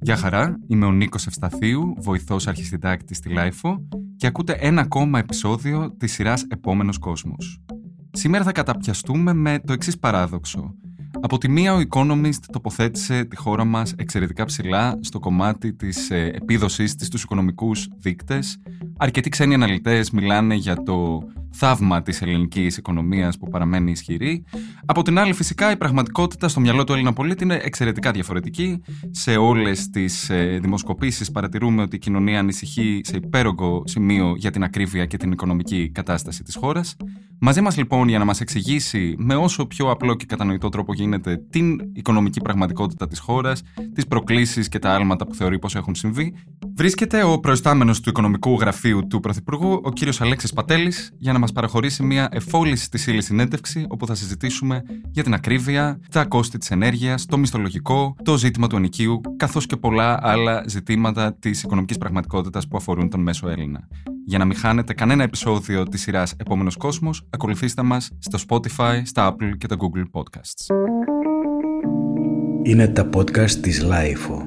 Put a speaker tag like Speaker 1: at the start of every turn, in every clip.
Speaker 1: Γεια χαρά, είμαι ο Νίκος Ευσταθίου, βοηθός αρχισυντάκτης στη LiFO και ακούτε ένα ακόμα επεισόδιο της σειράς «Επόμενος κόσμος». Σήμερα θα καταπιαστούμε με το εξής παράδοξο. Από τη μία ο Economist τοποθέτησε τη χώρα μας εξαιρετικά ψηλά στο κομμάτι της ε, επίδοσης της στους οικονομικούς δείκτες. Αρκετοί ξένοι αναλυτές μιλάνε για το θαύμα της ελληνικής οικονομίας που παραμένει ισχυρή. Από την άλλη φυσικά η πραγματικότητα στο μυαλό του Έλληνα πολίτη είναι εξαιρετικά διαφορετική. Σε όλες τις ε, δημοσκοπήσεις παρατηρούμε ότι η κοινωνία ανησυχεί σε υπέρογκο σημείο για την ακρίβεια και την οικονομική κατάσταση της χώρας. Μαζί μας λοιπόν για να μας εξηγήσει με όσο πιο απλό και κατανοητό τρόπο γίνεται την οικονομική πραγματικότητα της χώρας, τις προκλήσεις και τα άλματα που θεωρεί πως έχουν συμβεί, βρίσκεται ο προϊστάμενος του Οικονομικού Γραφείου του Πρωθυπουργού, ο κύριος Αλέξης Πατέλης, για να μας παραχωρήσει μια εφόληση της ύλης συνέντευξη, όπου θα συζητήσουμε για την ακρίβεια, τα κόστη της ενέργειας, το μισθολογικό, το ζήτημα του ενοικίου, καθώς και πολλά άλλα ζητήματα της οικονομικής πραγματικότητας που αφορούν τον μέσο Έλληνα. Για να μην χάνετε κανένα επεισόδιο της σειράς Επόμενος Κόσμος, ακολουθήστε μας στο Spotify, στα Apple και τα Google Podcasts.
Speaker 2: Είναι τα podcast της Lifeo.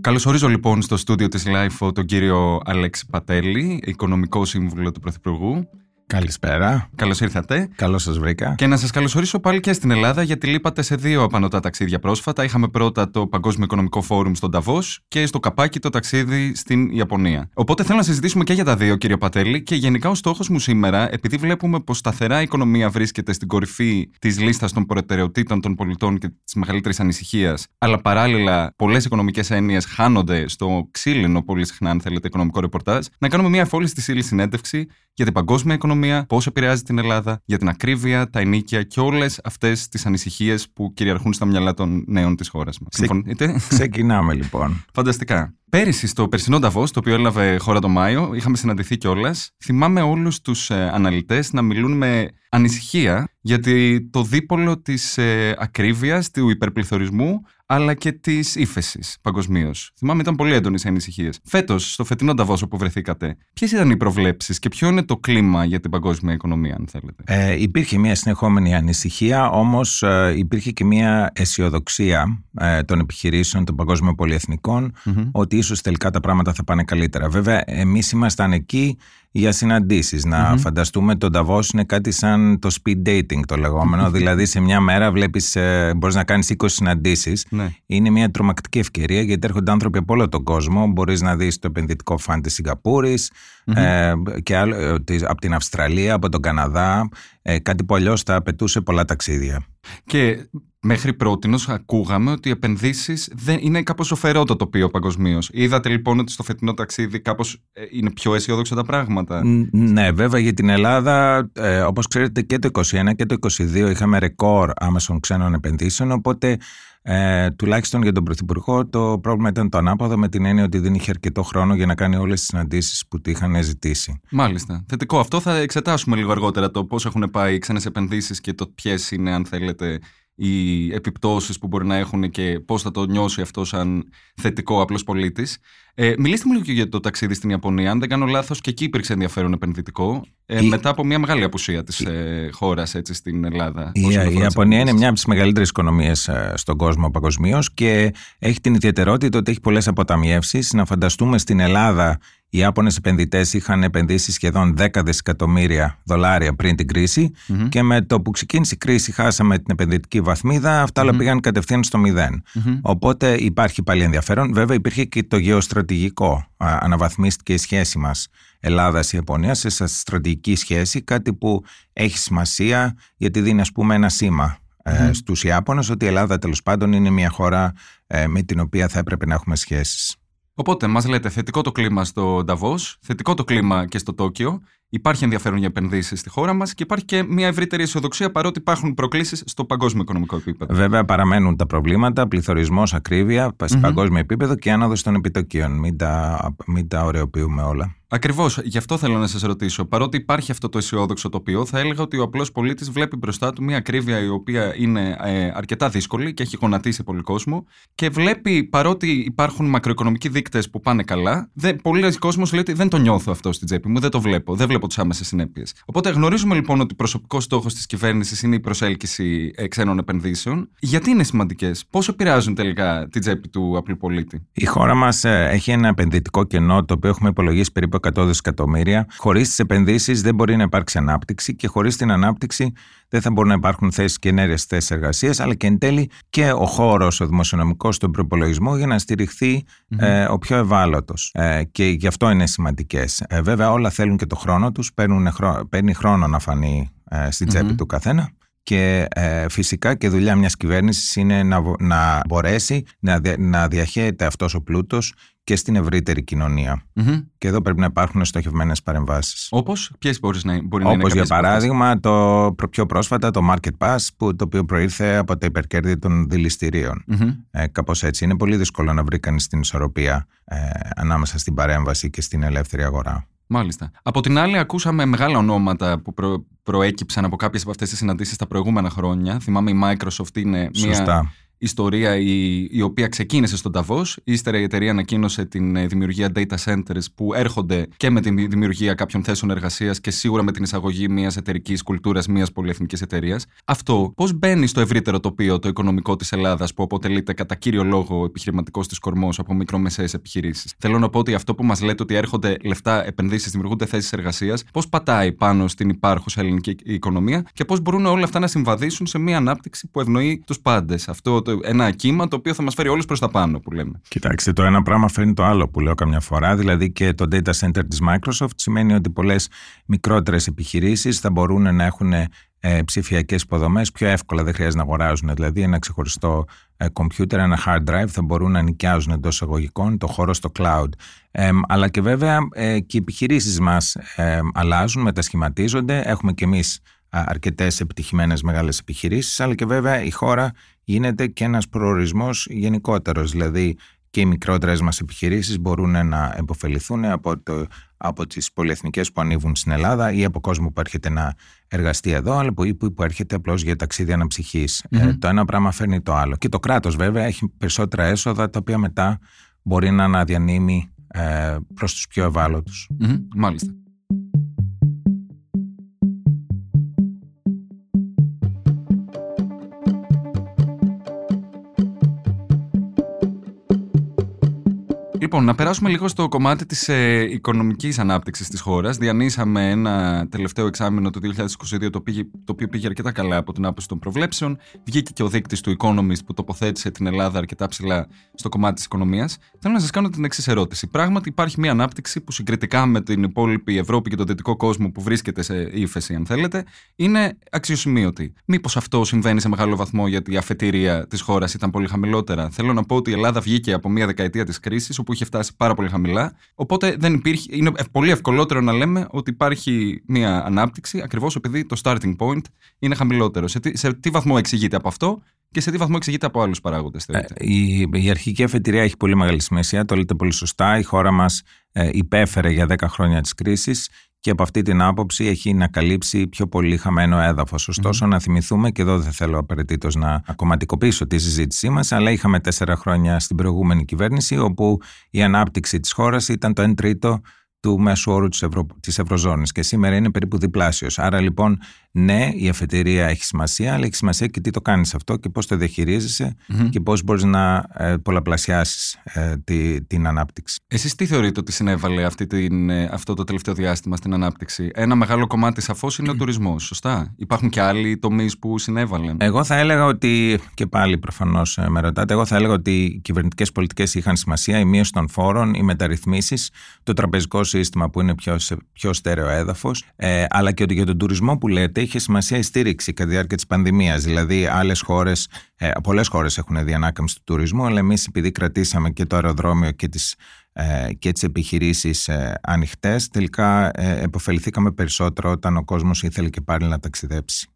Speaker 1: Καλωσορίζω λοιπόν στο στούντιο της Lifeo τον κύριο Αλέξη Πατέλη, οικονομικό σύμβουλο του Πρωθυπουργού.
Speaker 3: Καλησπέρα.
Speaker 1: Καλώς ήρθατε.
Speaker 3: Καλώς σας βρήκα.
Speaker 1: Και να σας καλωσορίσω πάλι και στην Ελλάδα, γιατί λείπατε σε δύο απανοτά ταξίδια πρόσφατα. Είχαμε πρώτα το Παγκόσμιο Οικονομικό Φόρουμ στον Ταβός και στο Καπάκι το ταξίδι στην Ιαπωνία. Οπότε θέλω να συζητήσουμε και για τα δύο, κύριο Πατέλη. Και γενικά ο στόχος μου σήμερα, επειδή βλέπουμε πως σταθερά η οικονομία βρίσκεται στην κορυφή της λίστας των προτεραιοτήτων των πολιτών και της μεγαλύτερης ανησυχίας, αλλά παράλληλα πολλές οικονομικές έννοιες χάνονται στο ξύλινο πολύ συχνά, αν θέλετε, οικονομικό ρεπορτάζ, να κάνουμε μια φόλη στη ύλη συνέντευξη για την παγκόσμια οικονομία οικονομία, πώς επηρεάζει την Ελλάδα, για την ακρίβεια, τα ενίκια και όλες αυτές τις ανησυχίες που κυριαρχούν στα μυαλά των νέων της χώρας μας.
Speaker 3: Συμφωνείτε; Ξεκινάμε λοιπόν.
Speaker 1: Φανταστικά. Πέρυσι, στο περσινό Νταβός, το οποίο έλαβε χώρα το Μάιο, είχαμε συναντηθεί κιόλας. Θυμάμαι όλους τους ε, αναλυτές να μιλούν με ανησυχία γιατί το δίπολο της ε, ακρίβειας, του υπερπληθωρισμού, αλλά και της ύφεσης παγκοσμίως. Θυμάμαι ήταν πολύ έντονες οι ανησυχίες. Φέτος, στο φετινό Νταβός όπου βρεθήκατε, ποιες ήταν οι προβλέψεις και ποιο είναι το κλίμα για την παγκόσμια οικονομία, αν θέλετε;
Speaker 3: Ε, υπήρχε μια συνεχόμενη ανησυχία, όμως ε, υπήρχε και μια αισιοδοξία ε, των επιχειρήσεων των παγκόσμιων πολυεθνικών mm-hmm. ότι ίσως τελικά τα πράγματα θα πάνε καλύτερα. Βέβαια, εμείς ήμασταν εκεί για συναντήσεις. Να φανταστούμε το Νταβό είναι κάτι σαν το speed dating το λεγόμενο. δηλαδή, σε μια μέρα βλέπεις, ε, μπορείς να κάνεις 20 συναντήσεις. Ναι. Είναι μια τρομακτική ευκαιρία γιατί έρχονται άνθρωποι από όλο τον κόσμο. Μπορείς να δεις το επενδυτικό φαν της σιγκαπούρης ε, και άλλο, ε, από την Αυστραλία, από τον Καναδά. Ε, κάτι που αλλιώς θα απαιτούσε πολλά ταξίδια.
Speaker 1: Και μέχρι πρώτη ακούγαμε ότι οι επενδύσεις είναι κάπως σοφερό το τοπίο παγκοσμίως. Είδατε λοιπόν ότι στο φετινό ταξίδι κάπως ε, είναι πιο αισιόδοξα τα πράγματα.
Speaker 3: Ναι, βέβαια για την Ελλάδα, ε, όπως ξέρετε και το 2021 και το 2022 είχαμε ρεκόρ άμεσων ξένων επενδύσεων. Οπότε ε, τουλάχιστον για τον Πρωθυπουργό το πρόβλημα ήταν το ανάποδο με την έννοια ότι δεν είχε αρκετό χρόνο για να κάνει όλες τις συναντήσεις που του είχαν ζητήσει.
Speaker 1: Μάλιστα. Θετικό. Αυτό θα εξετάσουμε λίγο αργότερα το πώς έχουν πάει οι ξένες επενδύσεις και το ποιες είναι αν θέλετε οι επιπτώσεις που μπορεί να έχουν και πώς θα το νιώσει αυτό σαν θετικό απλός πολίτης. Ε, μιλήστε μου λίγο και για το ταξίδι στην Ιαπωνία. Αν δεν κάνω λάθος και εκεί υπήρξε ενδιαφέρον επενδυτικό ε, μετά από μια μεγάλη απουσία της ε, χώρας έτσι, στην Ελλάδα.
Speaker 3: Η, η Ιαπωνία είναι μια από τις μεγαλύτερες οικονομίες ε, στον κόσμο παγκοσμίως και έχει την ιδιαιτερότητα ότι έχει πολλές αποταμιεύσεις. Να φανταστούμε στην Ελλάδα οι Ιάπωνες επενδυτές είχαν επενδύσει σχεδόν 10 δισεκατομμύρια δολάρια πριν την κριση και με το που ξεκίνησε η κρίση χάσαμε την επενδυτική βαθμίδα, αυτά όλα πήγαν κατευθείαν στο μηδεν Οπότε υπάρχει πάλι ενδιαφέρον. Βέβαια υπήρχε και το γεωστρατηγικό. Αναβαθμίστηκε η σχέση μας Ελλάδα-Ιαπωνία σε στρατηγική σχέση, κάτι που έχει σημασία γιατί δίνει ας πούμε ένα σήμα mm-hmm. στους Ιάπωνες ότι η Ελλάδα τέλος πάντων είναι μια χώρα ε, με την οποία θα έπρεπε να έχουμε σχέσεις.
Speaker 1: Οπότε μας λέτε θετικό το κλίμα στο Νταβός, θετικό το κλίμα και στο Τόκιο. Υπάρχει ενδιαφέρον για επενδύσεις στη χώρα μας και υπάρχει και μια ευρύτερη αισιοδοξία παρότι υπάρχουν προκλήσεις στο παγκόσμιο οικονομικό επίπεδο.
Speaker 3: Βέβαια, παραμένουν τα προβλήματα, πληθωρισμός, ακρίβεια, σε mm-hmm. παγκόσμιο επίπεδο και άνοδος των επιτοκίων. Μην τα, μην τα ωρεοποιούμε όλα.
Speaker 1: Ακριβώς. Γι' αυτό θέλω να σας ρωτήσω. Παρότι υπάρχει αυτό το αισιόδοξο τοπίο, θα έλεγα ότι ο απλός πολίτης βλέπει μπροστά του μια ακρίβεια η οποία είναι ε, αρκετά δύσκολη και έχει γονατίσει πολύ κόσμο. Και βλέπει, παρότι υπάρχουν μακροοικονομικοί δείκτες που πάνε καλά, πολλοί κόσμοι λέει ότι δεν το νιώθω αυτό στην τσέπη μου, δεν το βλέπω, δεν βλέπω τις άμεσες συνέπειες. Οπότε γνωρίζουμε λοιπόν ότι προσωπικός στόχος της κυβέρνησης είναι η προσέλκυση ε, ξένων επενδύσεων. Γιατί είναι σημαντικές, πώ επηρεάζουν τελικά την τσέπη του απλού πολίτη;
Speaker 3: Η χώρα μας ε, έχει ένα επενδυτικό κενό το οποίο έχουμε υπολογίσει περίπου 100 δισεκατομμύρια. Χωρίς τις επενδύσεις δεν μπορεί να υπάρξει ανάπτυξη και χωρίς την ανάπτυξη δεν θα μπορούν να υπάρχουν θέσεις και ενέργειες θέσεις εργασίας, αλλά και εν τέλει και ο χώρος, ο δημοσιονομικός στον προπολογισμό για να στηριχθει ε, ο πιο ευάλωτος. Ε, και γι' αυτό είναι σημαντικές. Ε, βέβαια, όλα θέλουν και το χρόνο τους. Παίρνει χρόνο να φανεί ε, στην τσέπη του καθένα. Και ε, φυσικά και δουλειά μιας κυβέρνησης είναι να, να μπορέσει να, να διαχέεται αυτός ο πλούτος και στην ευρύτερη Και εδώ πρέπει να υπάρχουν στοχευμένες παρεμβάσεις.
Speaker 1: Όπως, ποιες μπορείς να, μπορεί να είναι
Speaker 3: Όπως για παράδειγμα το πιο πρόσφατα το Market Pass που, το οποίο προήρθε από τα υπερκέρδη των δηληστηρίων. Mm-hmm. Ε, κάπως έτσι. Είναι πολύ δύσκολο να βρει κανείς την ισορροπία ε, ανάμεσα στην παρέμβαση και στην ελεύθερη αγορά.
Speaker 1: Μάλιστα. Από την άλλη, ακούσαμε μεγάλα ονόματα που προ, προέκυψαν από κάποιες από αυτές τις συναντήσεις τα προηγούμενα χρόνια. Θυμάμαι η Microsoft είναι μια ιστορία η, η οποία ξεκίνησε στον Ταβός. Ύστερα η εταιρεία ανακοίνωσε την ε, δημιουργία data centers που έρχονται και με τη δημιουργία κάποιων θέσεων εργασίας και σίγουρα με την εισαγωγή μιας εταιρικής κουλτούρας μιας πολυεθνικής εταιρείας. Αυτό πώς μπαίνει στο ευρύτερο τοπίο το οικονομικό της Ελλάδας που αποτελείται κατά κύριο λόγο επιχειρηματικός της κορμός από μικρομεσαίες επιχειρήσεις; Θέλω να πω ότι αυτό που μας λέτε ότι έρχονται λεφτά, επενδύσεις, δημιουργούνται θέσεις εργασίας, πώς πατάει πάνω στην υπάρχουσα ελληνική οικονομία και πώς μπορούν όλα αυτά να συμβαδίσουν σε μια ανάπτυξη που ευνοεί τους πάντες; Αυτό το ένα κύμα το οποίο θα μας φέρει όλους προς τα πάνω, που λέμε.
Speaker 3: Κοιτάξτε, το ένα πράγμα φέρνει το άλλο που λέω καμιά φορά. Δηλαδή και το data center της Microsoft σημαίνει ότι πολλές μικρότερες επιχειρήσεις θα μπορούν να έχουν ε, ψηφιακές υποδομές πιο εύκολα, δεν χρειάζεται να αγοράζουν. Δηλαδή, ένα ξεχωριστό ε, computer, ένα hard drive θα μπορούν να νοικιάζουν εντός εισαγωγικών το χώρο στο cloud. Ε, αλλά και βέβαια ε, και οι επιχειρήσεις μας ε, αλλάζουν, μετασχηματίζονται. Έχουμε κι εμείς αρκετές επιτυχημένες μεγάλες επιχειρήσεις, αλλά και βέβαια η χώρα γίνεται και ένας προορισμός γενικότερος, δηλαδή και οι μικρότερες μας επιχειρήσεις μπορούν να επωφεληθούν από, το, από τις πολυεθνικές που ανήκουν στην Ελλάδα ή από κόσμο που έρχεται να εργαστεί εδώ, αλλά που, που έρχεται απλώς για ταξίδι Ε, το ένα πράγμα φέρνει το άλλο. Και το κράτος βέβαια έχει περισσότερα έσοδα τα οποία μετά μπορεί να αναδιανύμει ε, προς τους πιο ευάλωτους.
Speaker 1: Μάλιστα. Λοιπόν, να περάσουμε λίγο στο κομμάτι της ε, οικονομικής ανάπτυξης της χώρας. Διανύσαμε ένα τελευταίο εξάμεινο του 2022 το, πήγε, το οποίο πήγε αρκετά καλά από την άποψη των προβλέψεων. Βγήκε και ο δείκτης του Economist που τοποθέτησε την Ελλάδα αρκετά ψηλά στο κομμάτι της οικονομίας. Θέλω να σας κάνω την εξής ερώτηση. Πράγματι, υπάρχει μια ανάπτυξη που συγκριτικά με την υπόλοιπη Ευρώπη και τον δυτικό κόσμο που βρίσκεται σε ύφεση, αν θέλετε, είναι αξιοσημείωτη. Μήπως αυτό συμβαίνει σε μεγάλο βαθμό γιατί η αφετηρία της χώρας ήταν πολύ χαμηλότερα; Θέλω να πω ότι η Ελλάδα βγήκε από μια δεκαετία της κρίσης όπου είχε φτάσει πάρα πολύ χαμηλά. Οπότε δεν υπήρχε, είναι πολύ ευκολότερο να λέμε ότι υπάρχει μια ανάπτυξη ακριβώς επειδή το starting point είναι χαμηλότερο. Σε τι, σε τι βαθμό εξηγείται από αυτό και σε τι βαθμό εξηγείται από άλλους παράγοντες.
Speaker 3: Ε, η, η αρχική αφετηρία έχει πολύ μεγάλη σημασία. Το λέτε πολύ σωστά. Η χώρα μας ε, υπέφερε για 10 χρόνια της κρίσης και από αυτή την άποψη έχει να καλύψει πιο πολύ χαμένο έδαφος. Ωστόσο, να θυμηθούμε, και εδώ δεν θέλω απαραίτητος να κομματικοποιήσω τη συζήτησή μας, αλλά είχαμε τέσσερα χρόνια στην προηγούμενη κυβέρνηση, όπου η ανάπτυξη της χώρας ήταν το 1 τρίτο του μέσου όρου της, Ευρω... της Ευρωζώνης και σήμερα είναι περίπου διπλάσιος. Άρα λοιπόν ναι η αφετηρία έχει σημασία αλλά έχει σημασία και τι το κάνεις αυτό και πώς το διαχειριζεσαι και πώς μπορείς να ε, πολλαπλασιάσεις ε, τη, την ανάπτυξη.
Speaker 1: Εσείς τι θεωρείτε ότι συνέβαλε αυτή την, ε, αυτό το τελευταίο διάστημα στην ανάπτυξη; Ένα μεγάλο κομμάτι σαφώς είναι ο τουρισμός, σωστά; Υπάρχουν και άλλοι τομείς που συνέβαλαν;
Speaker 3: Εγώ θα έλεγα ότι, και πάλι προφανώς με ρωτάτε, εγώ θα έλεγα ότι οι κυβερνητικές πολιτικές είχαν σημασία, η μείωση των φόρων, οι μεταρρυθμίσεις, το τραπεζικό σύστημα που είναι πιο, πιο στέρεο έδαφο, ε, αλλά και ότι για τον τουρισμό που λέτε είχε σημασία η στήριξη κατά τη διάρκεια της πανδημίας. Δηλαδή, άλλες χώρες, ε, πολλές χώρες έχουν δει ανάκαμψη του τουρισμού, αλλά εμείς επειδή κρατήσαμε και το αεροδρόμιο και τις ε, και τις επιχειρήσεις ε, ανοιχτές τελικά ε, επωφεληθήκαμε περισσότερο όταν ο κόσμος ήθελε και πάλι να ταξιδεψει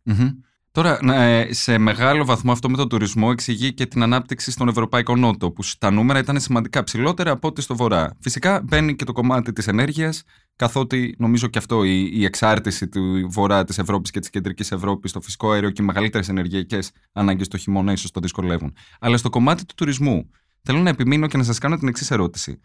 Speaker 1: Τώρα, ε, σε μεγάλο βαθμό αυτό με τον τουρισμό εξηγεί και την ανάπτυξη στον Ευρωπαϊκό Νότο, που τα νούμερα ήταν σημαντικά ψηλότερα από ό,τι στο Βορρά. Φυσικά μπαίνει και το κομμάτι της ενέργειας, καθότι νομίζω και αυτό η, η εξάρτηση του Βορρά της Ευρώπης και της Κεντρικής Ευρώπης στο φυσικό αέριο και οι μεγαλύτερες ενεργειακές ανάγκες το χειμώνα ίσως το δυσκολεύουν. Αλλά στο κομμάτι του τουρισμού, θέλω να επιμείνω και να σας κάνω την εξής ερώτηση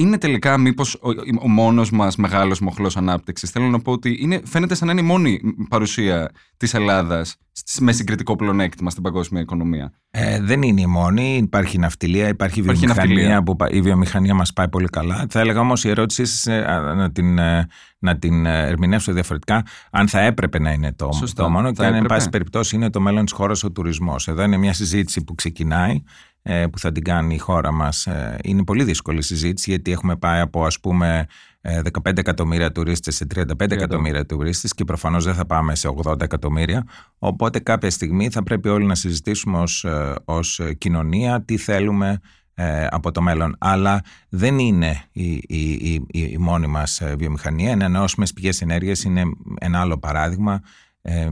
Speaker 1: είναι τελικά μήπως ο, ο μόνος μας μεγάλος μοχλός ανάπτυξης. Θέλω να πω ότι είναι, φαίνεται σαν να είναι η μόνη παρουσία της Ελλάδας με συγκριτικό πλεονέκτημα στην παγκόσμια οικονομία.
Speaker 3: Ε, δεν είναι η μόνη. Υπάρχει ναυτιλία, υπάρχει, υπάρχει βιομηχανία. Που, η βιομηχανία μας πάει πολύ καλά. Θα έλεγα όμως η ερώτηση ε, να την, ε, να την ε, ερμηνεύσω διαφορετικά. Αν θα έπρεπε να είναι το, το μόνο και αν, εν πάση περιπτώσει, είναι το μέλλον της χώρας ο τουρισμός. Εδώ είναι μια συζήτηση που ξεκινάει ε, που θα την κάνει η χώρα μας ε, είναι πολύ δύσκολη συζήτηση γιατί έχουμε πάει από ας πούμε 15 ε, εκατομμύρια τουρίστες σε 35 εκατομμύρια τουρίστες και προφανώς δεν θα πάμε σε 80 εκατομμύρια οπότε κάποια στιγμή θα πρέπει όλοι να συζητήσουμε ως, ως κοινωνία τι θέλουμε από το μέλλον. Αλλά δεν είναι η, η, η, η μόνη μας βιομηχανία. Είναι ανανεώσιμες πηγές ενέργειας είναι ένα άλλο παράδειγμα ε,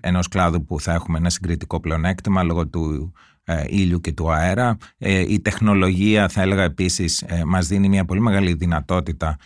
Speaker 3: ενός κλάδου που θα έχουμε ένα συγκριτικό πλεονέκτημα λόγω του ε, ήλιου και του αέρα. Ε, η τεχνολογία θα έλεγα επίσης ε, μας δίνει μια πολύ μεγάλη δυνατότητα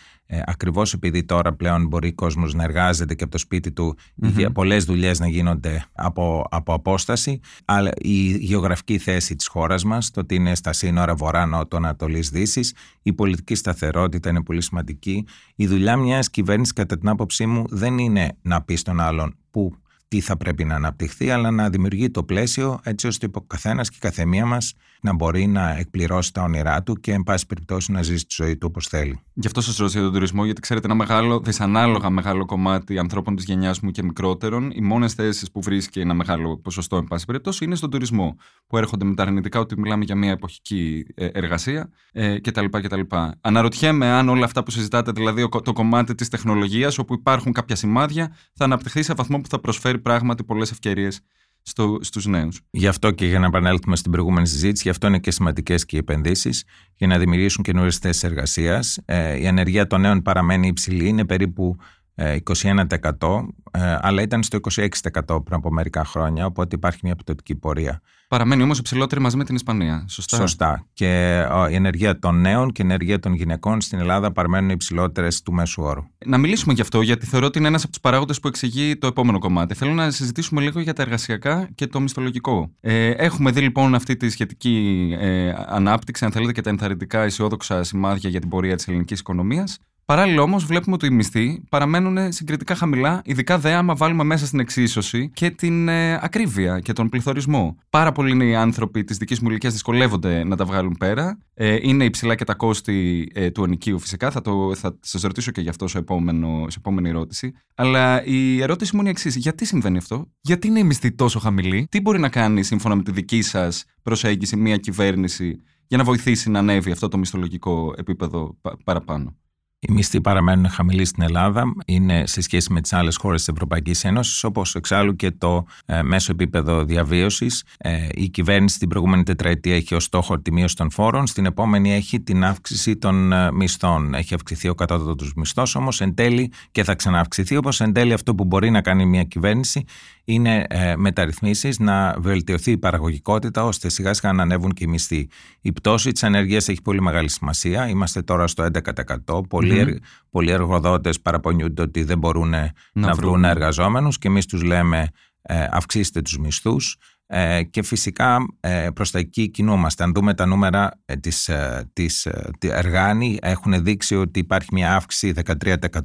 Speaker 3: ακριβώς επειδή τώρα πλέον μπορεί ο κόσμος να εργάζεται και από το σπίτι του mm-hmm. πολλές δουλειές να γίνονται από, από απόσταση αλλά η γεωγραφική θέση της χώρας μας το ότι είναι στα σύνορα βορρά, νότο, ανατολής, δύσης η πολιτική σταθερότητα είναι πολύ σημαντική η δουλειά μιας κυβέρνησης κατά την άποψή μου δεν είναι να πει στον άλλον που τι θα πρέπει να αναπτυχθεί, αλλά να δημιουργεί το πλαίσιο έτσι ώστε ο καθένας και η καθεμία μας να μπορεί να εκπληρώσει τα όνειρά του και, εν πάση περιπτώσει, να ζήσει τη ζωή του όπως θέλει.
Speaker 1: Γι' αυτό σας ρωτήσω για τον τουρισμό, γιατί ξέρετε, ένα μεγάλο, δυσανάλογα μεγάλο κομμάτι ανθρώπων της γενιάς μου και μικρότερων, οι μόνες θέσεις που βρίσκει ένα μεγάλο ποσοστό, εν πάση περιπτώσει, είναι στον τουρισμό. Που έρχονται με τα αρνητικά ότι μιλάμε για μια εποχική ε, εργασία ε, κτλ. κτλ. Αναρωτιέμαι αν όλα αυτά που συζητάτε, δηλαδή το κομμάτι της τεχνολογίας, όπου υπάρχουν κάποια σημάδια, θα αναπτυχθεί σε βαθμό που θα προσφέρει πράγματι πολλές ευκαιρίες στο, στους νέους.
Speaker 3: Γι' αυτό και για να επανέλθουμε στην προηγούμενη συζήτηση, γι' αυτό είναι και σημαντικές και οι επενδύσεις για να δημιουργήσουν καινούριες θέσεις εργασίας. Ε, η ανεργία των νέων παραμένει υψηλή, είναι περίπου 21% ε, αλλά ήταν στο 26% πριν από μερικά χρόνια, οπότε υπάρχει μια επιτοτική πορεία.
Speaker 1: Παραμένει όμως υψηλότερη μαζί με την Ισπανία, σωστά;
Speaker 3: Σωστά. Και η ενεργεία των νέων και η ενεργεία των γυναικών στην Ελλάδα παραμένουν υψηλότερες του μέσου όρου.
Speaker 1: Να μιλήσουμε γι' αυτό, γιατί θεωρώ ότι είναι ένας από τους παράγοντες που εξηγεί το επόμενο κομμάτι. Θέλω να συζητήσουμε λίγο για τα εργασιακά και το μισθολογικό. Ε, έχουμε δει λοιπόν αυτή τη σχετική ε, ανάπτυξη, αν θέλετε, και τα ενθαρρυντικά αισιόδοξα σημάδια για την πορεία της ελληνικής οικονομίας. Παράλληλα όμως, βλέπουμε ότι οι μισθοί παραμένουν συγκριτικά χαμηλά, ειδικά δε άμα βάλουμε μέσα στην εξίσωση και την ε, ακρίβεια και τον πληθωρισμό. Πάρα πολλοί νέοι άνθρωποι της δικής μου ηλικίας δυσκολεύονται να τα βγάλουν πέρα. Ε, είναι υψηλά και τα κόστη ε, του ενοικίου φυσικά. Θα, το, θα σας ρωτήσω και γι' αυτό σε, επόμενο, σε επόμενη ερώτηση. Αλλά η ερώτηση μου είναι η εξής. Γιατί συμβαίνει αυτό, Γιατί είναι οι μισθοί τόσο χαμηλοί, Τι μπορεί να κάνει σύμφωνα με τη δική σας προσέγγιση μια κυβέρνηση για να βοηθήσει να ανέβει αυτό το μισθολογικό επίπεδο παραπάνω;
Speaker 3: Οι μισθοί παραμένουν χαμηλοί στην Ελλάδα, είναι σε σχέση με τις άλλες χώρες της Ευρωπαϊκής Ένωσης, όπως εξάλλου και το ε, μέσο επίπεδο διαβίωσης. Ε, η κυβέρνηση την προηγούμενη τετραετία έχει ως στόχο τη μείωση των φόρων, στην επόμενη έχει την αύξηση των ε, μισθών. Έχει αυξηθεί ο κατώτατος μισθός, όμως εν τέλει και θα ξανααυξηθεί, όπως εν τέλει αυτό που μπορεί να κάνει μια κυβέρνηση είναι ε, μεταρρυθμίσεις να βελτιωθεί η παραγωγικότητα ώστε σιγά σιγά να ανέβουν και οι μισθοί. Η πτώση της ανεργίας έχει πολύ μεγάλη σημασία. Είμαστε τώρα στο 11%. Πολλοί, mm-hmm. πολλοί εργοδότες παραπονιούνται ότι δεν μπορούν να, να βρουν εργαζόμενους και εμείς τους λέμε ε, αυξήστε τους μισθούς ε, και φυσικά ε, προς τα εκεί κινούμαστε. Αν δούμε τα νούμερα ε, της, ε, της Εργάνη έχουν δείξει ότι υπάρχει μια αύξηση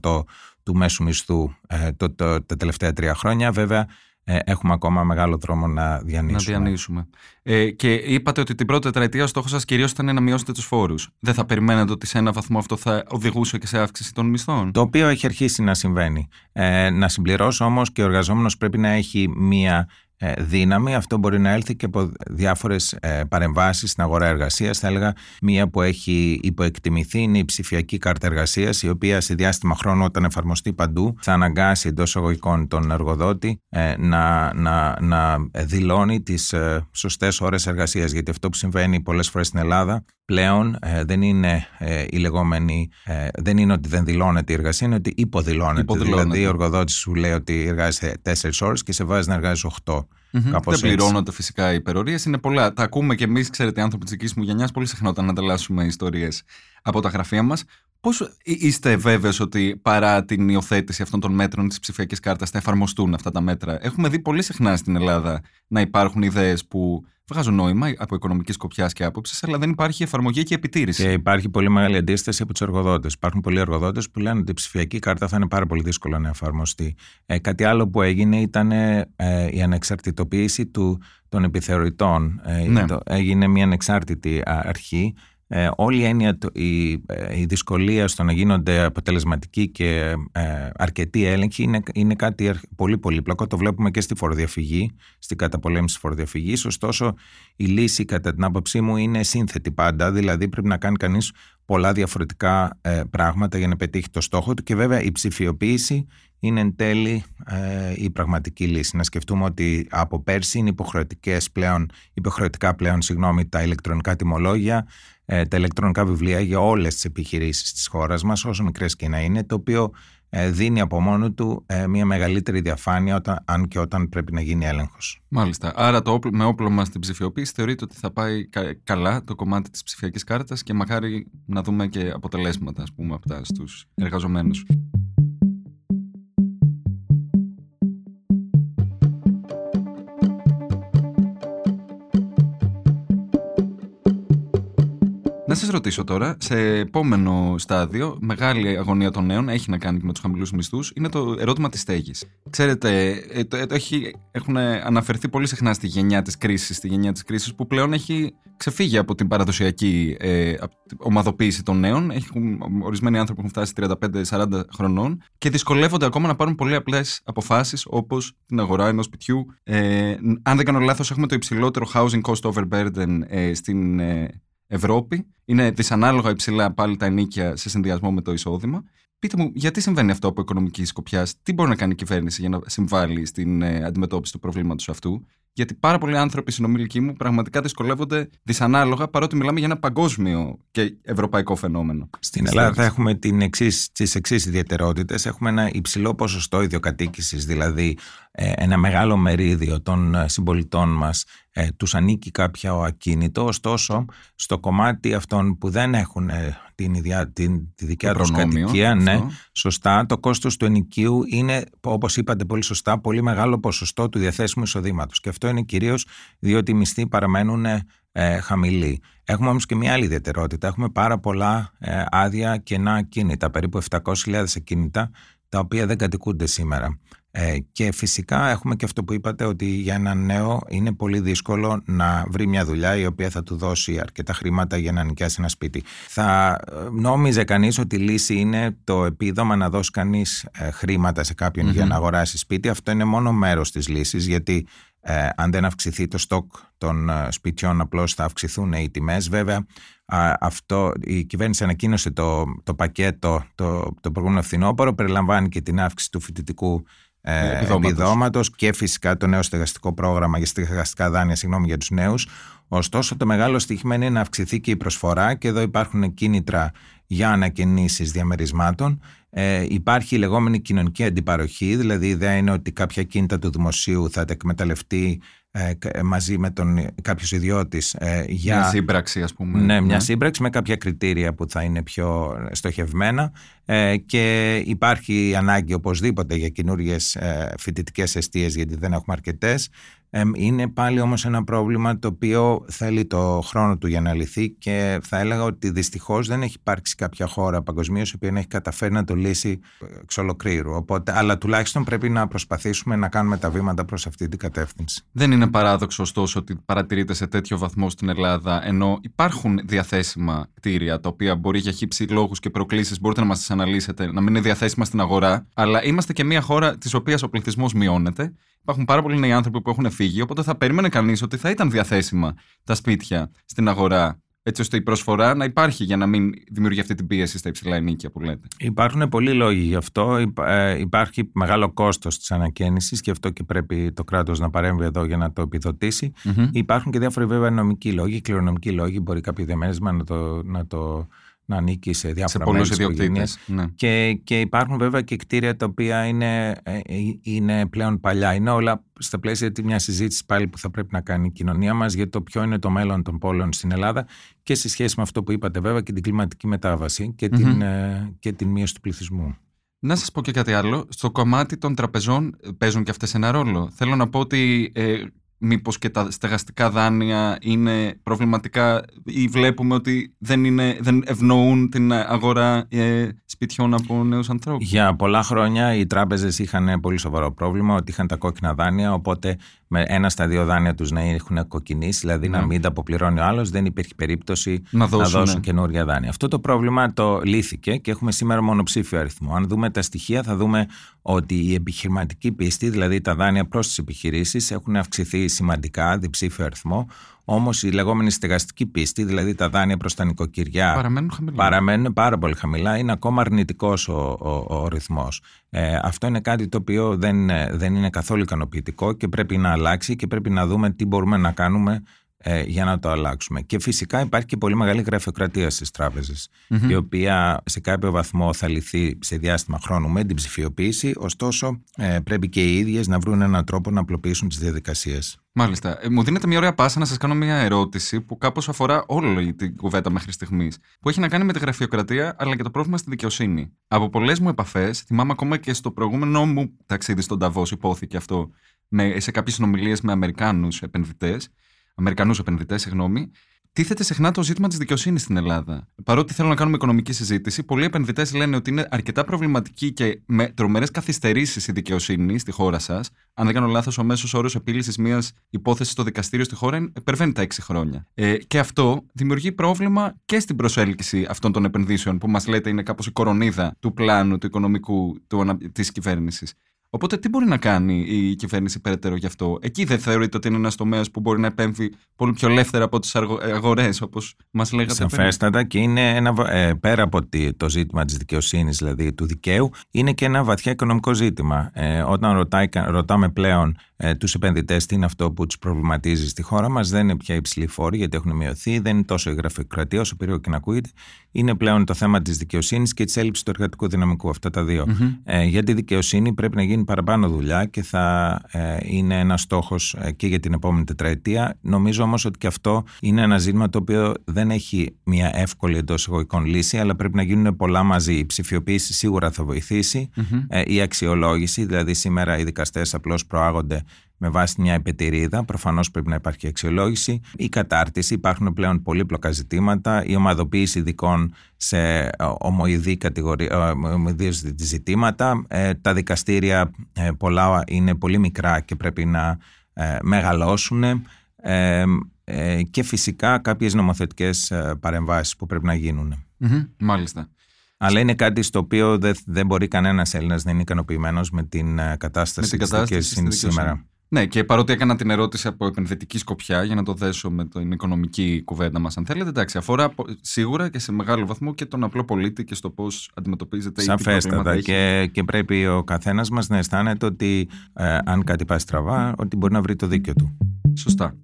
Speaker 3: 13% του μέσου μισθού το, το, τα τελευταία τρία χρόνια. Βέβαια ε, έχουμε ακόμα μεγάλο δρόμο να διανύσουμε.
Speaker 1: Να διανύσουμε. Ε, και είπατε ότι την πρώτη τετραετία ο στόχος σας κυρίως ήταν να μειώσετε τους φόρους. Δεν θα περιμένετε ότι σε ένα βαθμό αυτό θα οδηγούσε και σε αύξηση των μισθών;
Speaker 3: Το οποίο έχει αρχίσει να συμβαίνει. Ε, να συμπληρώσω όμως και ο εργαζόμενος πρέπει να έχει μία ε, δύναμη. Αυτό μπορεί να έλθει και από διάφορες παρεμβάσεις στην αγορά εργασίας. Θα έλεγα μία που έχει υποεκτιμηθεί είναι η ψηφιακή κάρτα εργασίας, η οποία σε διάστημα χρόνου, όταν εφαρμοστεί παντού, θα αναγκάσει εντός εγωγικών τον εργοδότη ε, να, να, να δηλώνει τις σωστές ώρες εργασίας. Γιατί αυτό που συμβαίνει πολλές φορές στην Ελλάδα πλέον ε, δεν είναι ε, η λεγόμενη, ε, δεν είναι ότι δεν δηλώνεται η εργασία, είναι ότι υποδηλώνεται. υποδηλώνεται. Δηλαδή, ο εργοδότης σου λέει ότι εργάζεσαι 4 ώρες και σε βάζει να εργάζεσαι 8. Mm-hmm.
Speaker 1: Δεν πληρώνονται φυσικά οι υπερορίες. Είναι πολλά. Τα ακούμε και εμείς, ξέρετε, οι άνθρωποι της δικής μου γενιάς, πολύ συχνά όταν ανταλλάσσουμε ιστορίες από τα γραφεία μας. Πώς είστε βέβαιος ότι παρά την υιοθέτηση αυτών των μέτρων της ψηφιακής κάρτας θα εφαρμοστούν αυτά τα μέτρα; Έχουμε δει πολύ συχνά στην Ελλάδα να υπάρχουν ιδέες που βγάζουν νόημα από οικονομική σκοπιά και άποψης, αλλά δεν υπάρχει εφαρμογή και επιτήρηση.
Speaker 3: Και υπάρχει πολύ μεγάλη αντίσταση από τους εργοδότες. Υπάρχουν πολλοί εργοδότες που λένε ότι η ψηφιακή κάρτα θα είναι πάρα πολύ δύσκολο να εφαρμοστεί. Ε, κάτι άλλο που έγινε ήταν ε, η ανεξαρτητοποίηση του, των επιθεωρητών. Ε, ναι. έγινε μια ανεξάρτητη αρχή ε, όλη η έννοια, η, ε, η δυσκολία στο να γίνονται αποτελεσματικοί και ε, αρκετοί έλεγχοι είναι, είναι κάτι πολύ πολύπλοκο. Το βλέπουμε και στη φοροδιαφυγή, στην καταπολέμηση φοροδιαφυγής. Ωστόσο, η λύση κατά την άποψή μου είναι σύνθετη πάντα. Δηλαδή πρέπει να κάνει κανείς πολλά διαφορετικά ε, πράγματα για να πετύχει το στόχο του και βέβαια η ψηφιοποίηση είναι εν τέλει ε, η πραγματική λύση. Να σκεφτούμε ότι από πέρσι είναι υποχρεωτικές πλέον, υποχρεωτικά πλέον συγγνώμη, τα ηλεκτρονικά τιμολόγια ε, τα ηλεκτρονικά βιβλία για όλες τις επιχειρήσεις της χώρας μας, όσο μικρές και να είναι, το οποίο ε, δίνει από μόνο του ε, μια μεγαλύτερη διαφάνεια όταν, αν και όταν πρέπει να γίνει έλεγχος.
Speaker 1: Μάλιστα. Άρα το όπλο, με όπλο μας την ψηφιοποίηση θεωρείται ότι θα πάει καλά το κομμάτι της ψηφιακής κάρτας και μακάρι να δούμε και αποτελέσματα ας πούμε, από τα στους εργαζομένους. Σας ρωτήσω τώρα, σε επόμενο στάδιο, μεγάλη αγωνία των νέων, έχει να κάνει και με τους χαμηλούς μισθούς, είναι το ερώτημα της στέγης. Ξέρετε, ε, το, ε, το έχει, έχουν αναφερθεί πολύ συχνά στη γενιά της κρίσης, στη γενιά της κρίσης που πλέον έχει ξεφύγει από την παραδοσιακή ε, ομαδοποίηση των νέων. Έχουν, ορισμένοι άνθρωποι έχουν φτάσει 35-40 χρονών και δυσκολεύονται ακόμα να πάρουν πολύ απλές αποφάσεις όπως την αγορά ενός σπιτιού. Ε, αν δεν κάνω λάθος, έχουμε το υψηλότερο housing cost over burden ε, στην Ευρώπη. Είναι δυσανάλογα υψηλά πάλι τα ενίκια σε συνδυασμό με το εισόδημα. Πείτε μου, γιατί συμβαίνει αυτό από οικονομική σκοπιά, τι μπορεί να κάνει η κυβέρνηση για να συμβάλλει στην ε, αντιμετώπιση του προβλήματος αυτού; Γιατί πάρα πολλοί άνθρωποι συνομιλικοί μου πραγματικά δυσκολεύονται δυσανάλογα, παρότι μιλάμε για ένα παγκόσμιο και ευρωπαϊκό φαινόμενο.
Speaker 3: Στην Ελλάδα έχουμε τις εξής ιδιαιτερότητες. Έχουμε ένα υψηλό ποσοστό ιδιοκατοίκησης, δηλαδή ε, ένα μεγάλο μερίδιο των ε, συμπολιτών μας ε, τους ανήκει κάποια ο ακίνητο, ωστόσο στο κομμάτι αυτών που δεν έχουν ε, την, ιδιά, την, τη δικιά τους κατοικία, ναι, σωστά, το κόστος του ενοικίου είναι, όπως είπατε πολύ σωστά, πολύ μεγάλο ποσοστό του διαθέσιμου εισοδήματος. και αυτό είναι κυρίως διότι οι μισθοί παραμένουν ε, χαμηλοί. Έχουμε όμως και μια άλλη ιδιαιτερότητα, έχουμε πάρα πολλά ε, άδεια κενά ακίνητα, περίπου 700.000 ακίνητα, τα οποία δεν κατοικούνται σήμερα. Ε, και φυσικά έχουμε και αυτό που είπατε ότι για έναν νέο είναι πολύ δύσκολο να βρει μια δουλειά η οποία θα του δώσει αρκετά χρήματα για να νοικιάσει ένα σπίτι. Θα ε, νόμιζε κανείς ότι η λύση είναι το επίδομα να δώσει κανείς ε, χρήματα σε καποιον για να αγοράσει σπίτι. Αυτό είναι μόνο μέρος της λύσης γιατί ε, αν δεν αυξηθεί το στόκ των σπιτιών απλώς θα αυξηθούν οι τιμές. Βέβαια αυτό, η κυβέρνηση ανακοίνωσε το, το πακέτο το, το προηγούμενο φθινόπωρο περιλαμβάνει και την αύξηση του φοιτητικού ε, επιδόματος και φυσικά το νέο στεγαστικό πρόγραμμα για στεγαστικά δάνεια συγγνώμη, για τους νέους. Ωστόσο, το μεγάλο στοίχημα είναι να αυξηθεί και η προσφορά και εδώ υπάρχουν κίνητρα για ανακαινήσεις διαμερισμάτων. Ε, υπάρχει η λεγόμενη κοινωνική αντιπαροχή, δηλαδή η ιδέα είναι ότι κάποια κίνητα του δημοσίου θα τα εκμεταλλευτεί ε, ε, μαζί με τον κάποιος ιδιώτης
Speaker 1: ε, για... Μια σύμπραξη ας πούμε.
Speaker 3: Ναι, μια ναι. σύμπραξη με κάποια κριτήρια που θα είναι πιο στοχευμένα και υπάρχει ανάγκη οπωσδήποτε για καινούριε φοιτητικές αιστείες γιατί δεν έχουμε αρκετές είναι πάλι όμως ένα πρόβλημα το οποίο θέλει το χρόνο του για να λυθεί και θα έλεγα ότι δυστυχώς δεν έχει υπάρξει κάποια χώρα παγκοσμίως η οποία να έχει καταφέρει να το λύσει εξ ολοκλήρου. Οπότε, αλλά τουλάχιστον πρέπει να προσπαθήσουμε να κάνουμε τα βήματα προς αυτή την κατεύθυνση.
Speaker 1: Δεν είναι παράδοξο ωστόσο ότι παρατηρείται σε τέτοιο βαθμό στην Ελλάδα ενώ υπάρχουν διαθέσιμα κτίρια τα οποία μπορεί για χύψη λόγους και προκλήσεις μπορείτε να μας τις αναλύσετε να μην είναι διαθέσιμα στην αγορά αλλά είμαστε και μια χώρα της οποίας ο πληθυσμός μειώνεται υπάρχουν πάρα πολλοί νέοι άνθρωποι που έχουν φύγει, οπότε θα περίμενε κανείς ότι θα ήταν διαθέσιμα τα σπίτια στην αγορά έτσι ώστε η προσφορά να υπάρχει για να μην δημιουργεί αυτή την πίεση στα υψηλά ενίκια που λέτε.
Speaker 3: Υπάρχουν πολλοί λόγοι γι' αυτό. Ε, υπάρχει μεγάλο κόστος της ανακαίνησης και αυτό και πρέπει το κράτος να παρέμβει εδώ για να το επιδοτήσει. Υπάρχουν και διάφοροι βέβαια νομικοί λόγοι, κληρονομικοί λόγοι. Μπορεί κάποιο διαμέρισμα να το, να το να ανήκει σε διάφορα
Speaker 1: σε πολλούς
Speaker 3: Ναι. Και, και υπάρχουν βέβαια και κτίρια τα οποία είναι, ε, είναι πλέον παλιά. Είναι όλα στα πλαίσια μια συζήτηση πάλι που θα πρέπει να κάνει η κοινωνία μας για το ποιο είναι το μέλλον των πόλεων στην Ελλάδα και σε σχέση με αυτό που είπατε βέβαια και την κλιματική μετάβαση και, την, ε, και την μείωση του πληθυσμού.
Speaker 1: Να σας πω και κάτι άλλο. Στο κομμάτι των τραπεζών παίζουν και αυτές ένα ρόλο. Θέλω να πω ότι ε, μήπως και τα στεγαστικά δάνεια είναι προβληματικά ή βλέπουμε ότι δεν, είναι, δεν ευνοούν την αγορά ε, σπιτιών από νέους ανθρώπους.
Speaker 3: Για πολλά χρόνια οι τράπεζες είχαν πολύ σοβαρό πρόβλημα ότι είχαν τα κόκκινα δάνεια οπότε με ένα στα δύο δάνεια τους να έχουν κοκκινήσει, δηλαδή να ναι. μην τα αποπληρώνει ο άλλος, δεν υπήρχε περίπτωση να δώσουν, να δώσουν καινούργια δάνεια. Αυτό το πρόβλημα το λύθηκε και έχουμε σήμερα μονοψήφιο αριθμό. Αν δούμε τα στοιχεία, θα δούμε ότι η επιχειρηματική πίστη, δηλαδή τα δάνεια προς τις επιχειρήσεις, έχουν αυξηθεί σημαντικά, διψήφιο αριθμό. Όμως η λεγόμενη στεγαστική πίστη, δηλαδή τα δάνεια προς τα νοικοκυριά,
Speaker 1: παραμένουν, χαμηλά.
Speaker 3: παραμένουν πάρα πολύ χαμηλά. Είναι ακόμα αρνητικός ο, ο, ο ρυθμός. Ε, αυτό είναι κάτι το οποίο δεν, δεν είναι καθόλου ικανοποιητικό και πρέπει να αλλάξει και πρέπει να δούμε τι μπορούμε να κάνουμε ε, για να το αλλάξουμε. Και φυσικά υπάρχει και πολύ μεγάλη γραφειοκρατία στις τραπεζε η οποία σε κάποιο βαθμό θα λυθεί σε διάστημα χρόνου με την ψηφιοποίηση, ωστόσο ε, πρέπει και οι ίδιες να βρουν έναν τρόπο να απλοποιήσουν τις διαδικασίες.
Speaker 1: Μάλιστα. Ε, μου δίνετε μια ωραία πάσα να σας κάνω μια ερώτηση που κάπως αφορά όλη την κουβέντα μέχρι στιγμής. Που έχει να κάνει με τη γραφειοκρατία αλλά και το πρόβλημα στη δικαιοσύνη. Από πολλές μου επαφές, θυμάμαι ακόμα και στο προηγούμενο μου ταξίδι στον Ταβός, υπόθηκε αυτό, με, σε κάποιες συνομιλίες με Αμερικάνους επενδυτές, Αμερικανούς επενδυτές, συγγνώμη, τίθεται συχνά το ζήτημα της δικαιοσύνης στην Ελλάδα. Παρότι θέλω να κάνουμε οικονομική συζήτηση, πολλοί επενδυτές λένε ότι είναι αρκετά προβληματική και με τρομερές καθυστερήσεις η δικαιοσύνη στη χώρα σας. Αν δεν κάνω λάθος, ο μέσος όρος επίλυσης μιας υπόθεσης στο δικαστήριο στη χώρα υπερβαίνει τα 6 χρόνια. Ε, και αυτό δημιουργεί πρόβλημα και στην προσέλκυση αυτών των επενδύσεων που μας λέτε είναι κάπως η κορονίδα του πλάνου του οικονομικού της κυβέρνησης. Οπότε τι μπορεί να κάνει η κυβέρνηση περαιτέρω γι' αυτό; Εκεί δεν θεωρείτε ότι είναι ένας τομέας που μπορεί να επέμβει πολύ πιο ελεύθερα από τις αγορές, όπως μας λέγατε
Speaker 3: Σαφέστατα και είναι ένα, ε, πέρα από το ζήτημα της δικαιοσύνης, δηλαδή του δικαίου, είναι και ένα βαθιά οικονομικό ζήτημα. Ε, όταν ρωτάει, ρωτάμε πλέον ε, τους επενδυτές τι είναι αυτό που τους προβληματίζει στη χώρα μας, δεν είναι πια υψηλή φόρη γιατί έχουν μειωθεί, δεν είναι τόσο η γραφειοκρατία όσο περίοδο και να ακούγεται. Είναι πλέον το θέμα της δικαιοσύνης και της έλλειψης του εργατικού δυναμικού. Αυτά τα δυο Ε, για τη δικαιοσύνη πρέπει να γίνει παραπάνω δουλειά και θα ε, είναι ένας στόχος ε, και για την επόμενη τετραετία. Νομίζω όμως ότι και αυτό είναι ένα ζήτημα το οποίο δεν έχει μια εύκολη εντός εγωγικών λύση, αλλά πρέπει να γίνουν πολλά μαζί. Η ψηφιοποίηση σίγουρα θα βοηθήσει. Ε, η αξιολόγηση, δηλαδή σήμερα οι δικαστές απλώς προάγονται με βάση μια επιτηρίδα. Προφανώς πρέπει να υπάρχει αξιολόγηση. Η κατάρτιση. Υπάρχουν πλέον πολύπλοκα ζητήματα. Η ομαδοποίηση ειδικών σε ομοειδή ζητήματα. Ε, τα δικαστήρια ε, πολλά είναι πολύ μικρά και πρέπει να ε, μεγαλώσουν. και φυσικά κάποιες νομοθετικές παρεμβάσεις που πρέπει να γινουν
Speaker 1: Μάλιστα.
Speaker 3: Αλλά είναι κάτι στο οποίο δεν, μπορεί κανένας Έλληνας να είναι ικανοποιημένος με την κατάσταση, της δικαιοσύνη σήμερα.
Speaker 1: Ναι, και παρότι έκανα την ερώτηση από επενδυτική σκοπιά, για να το δέσω με την οικονομική κουβέντα μας, αν θέλετε, εντάξει, αφορά σίγουρα και σε μεγάλο βαθμό και τον απλό πολίτη και στο πώς αντιμετωπίζεται η
Speaker 3: Σαφέστατα. Και, και πρέπει ο καθένας μας να αισθάνεται ότι ε, αν κάτι πάει στραβά, ότι μπορεί να βρει το δίκιο του.
Speaker 1: Σωστά.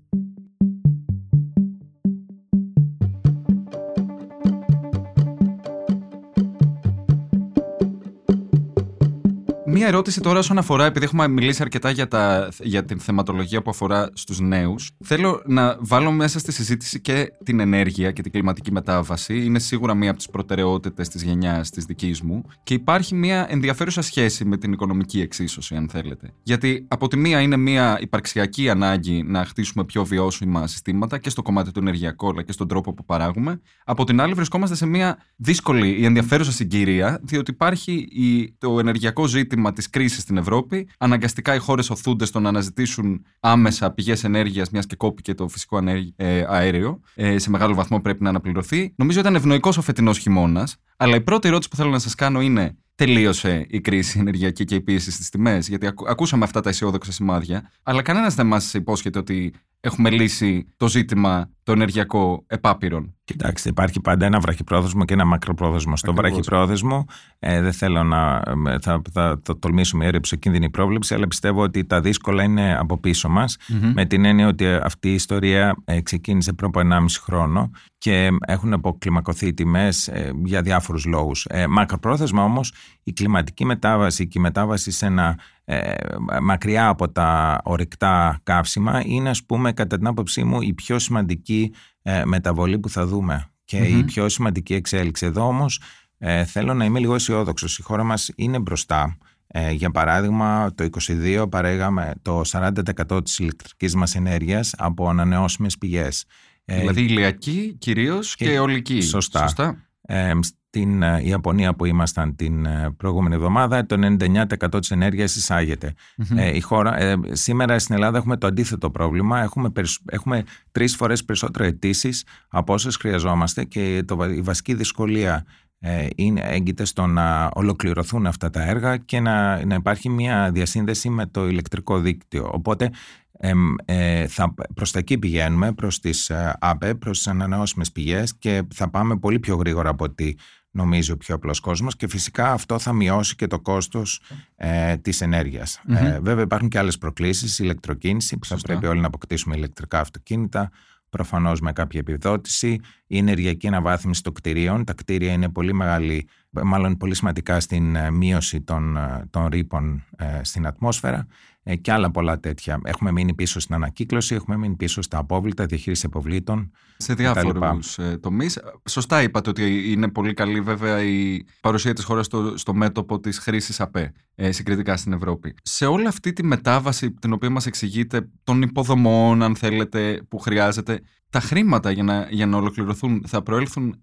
Speaker 1: Μία ερώτηση τώρα όσον αφορά, επειδή έχουμε μιλήσει αρκετά για, τα, για την θεματολογία που αφορά στους νέους, θέλω να βάλω μέσα στη συζήτηση και την ενέργεια και την κλιματική μετάβαση. Είναι σίγουρα μία από τις προτεραιότητες της γενιάς της δικής μου και υπάρχει μία ενδιαφέρουσα σχέση με την οικονομική εξίσωση, αν θέλετε. Γιατί από τη μία είναι μία υπαρξιακή ανάγκη να χτίσουμε πιο βιώσιμα συστήματα και στο κομμάτι του ενεργειακού αλλά και στον τρόπο που παράγουμε. Από την άλλη βρισκόμαστε σε μία δύσκολη ή ενδιαφέρουσα συγκυρία, διότι υπάρχει το ενεργειακό ζήτημα ζήτημα της κρίσης στην Ευρώπη. Αναγκαστικά οι χώρες οθούνται στο να αναζητήσουν άμεσα πηγές ενέργειας, μιας και κόπηκε το φυσικό ε, αέριο. Ε, σε μεγάλο βαθμό πρέπει να αναπληρωθεί. Νομίζω ήταν ευνοϊκός ο φετινός χειμώνας. Αλλά η πρώτη ερώτηση που θέλω να σας κάνω είναι τελείωσε η κρίση ενεργειακή και η πίεση στις τιμές; Γιατί ακούσαμε αυτά τα αισιόδοξα σημάδια, αλλά κανένας δεν μας υπόσχεται ότι έχουμε λύσει το ζήτημα το ενεργειακό επάπειρον.
Speaker 3: Κοιτάξτε, υπάρχει πάντα ένα βραχυπρόθεσμο και ένα μακροπρόθεσμο. Στο βραχυπρόθεσμο ε, δεν θέλω να. Θα, θα, θα τολμήσω μια κίνδυνη πρόβλεψη, αλλά πιστεύω ότι τα δύσκολα είναι από πίσω μας. Με την έννοια ότι αυτή η ιστορία ε, ξεκίνησε πριν από 1,5 χρόνο και έχουν αποκλιμακωθεί οι τιμές ε, για διάφορους λόγους. Ε, μακροπρόθεσμα όμως η κλιματική μετάβαση και η μετάβαση σε ένα ε, μακριά από τα ορυκτά καύσιμα είναι ας πούμε κατά την άποψή μου η πιο σημαντική ε, μεταβολή που θα δούμε και η πιο σημαντική εξέλιξη. Εδώ όμως ε, θέλω να είμαι λίγο αισιόδοξος. Η χώρα μας είναι μπροστά. για παράδειγμα, το 2022 παρέγαμε το 40% της ηλεκτρικής μας ενέργειας από ανανεώσιμες πηγές.
Speaker 1: Δηλαδή ηλιακή κυρίως και, και ολική.
Speaker 3: Σωστά. Σωστά στην ε, Ιαπωνία που ήμασταν την ε, προηγούμενη εβδομάδα, το 99% της ενέργειας Ε, η χώρα, ε, σήμερα στην Ελλάδα έχουμε το αντίθετο πρόβλημα. Έχουμε, έχουμε τρεις φορές περισσότερο αιτήσεις από όσες χρειαζόμαστε και το, η βασική δυσκολία ε, είναι, έγκυται στο να ολοκληρωθούν αυτά τα έργα και να, να υπάρχει μια διασύνδεση με το ηλεκτρικό δίκτυο. Οπότε ε, θα, προς τα εκεί πηγαίνουμε, προς τις ε, ΑΠΕ, προς τις ανανεώσιμες πηγές και θα πάμε πολύ πιο γρήγορα από ό,τι νομίζει ο πιο απλός κόσμος και φυσικά αυτό θα μειώσει και το κόστος ε, της ενεργειας Ε, βέβαια υπάρχουν και άλλες προκλήσεις, η ηλεκτροκίνηση που θα πρέπει όλοι να αποκτήσουμε ηλεκτρικά αυτοκίνητα, προφανώς με κάποια επιδότηση, η ενεργειακή αναβάθμιση των κτηρίων. Τα κτίρια είναι πολύ μεγάλη, μάλλον πολύ σημαντικά στην ε, μείωση των, ε, των ρήπων στην ατμόσφαιρα ε, και άλλα πολλά τέτοια. Έχουμε μείνει πίσω στην ανακύκλωση, έχουμε μείνει πίσω στα απόβλητα, διαχείριση αποβλήτων.
Speaker 1: Σε διάφορους ε, τομείς. Σωστά είπατε ότι είναι πολύ καλή βέβαια η παρουσία της χώρας στο, στο μέτωπο της χρήσης ΑΠΕ ε, συγκριτικά στην Ευρώπη. Σε όλη αυτή τη μετάβαση την οποία μας εξηγείτε, των υποδομών, αν θέλετε, που χρειάζεται, τα χρήματα για να, για να ολοκληρωθούν θα προέλθουν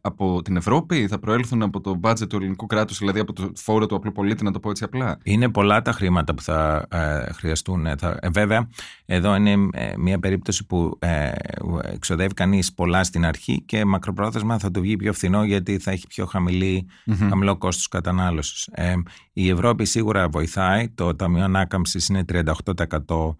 Speaker 1: από την Ευρώπη, θα προέλθουν από το μπάτζετ του ελληνικού κράτους, δηλαδή από το φόρο του απλού πολίτη, να το πω έτσι απλά;
Speaker 3: Είναι πολλά τα χρήματα που θα ε, χρειαστούν. Θα, ε, βέβαια, εδώ είναι ε, μια περίπτωση που ε, εξοδεύει κανείς πολλά στην αρχή και μακροπρόθεσμα θα το βγει πιο φθηνό γιατί θα έχει πιο χαμηλή, mm-hmm. χαμηλό κόστος κατανάλωσης. Ε, η Ευρώπη σίγουρα βοηθάει. Το Ταμείο Ανάκαμψης είναι 38% ε,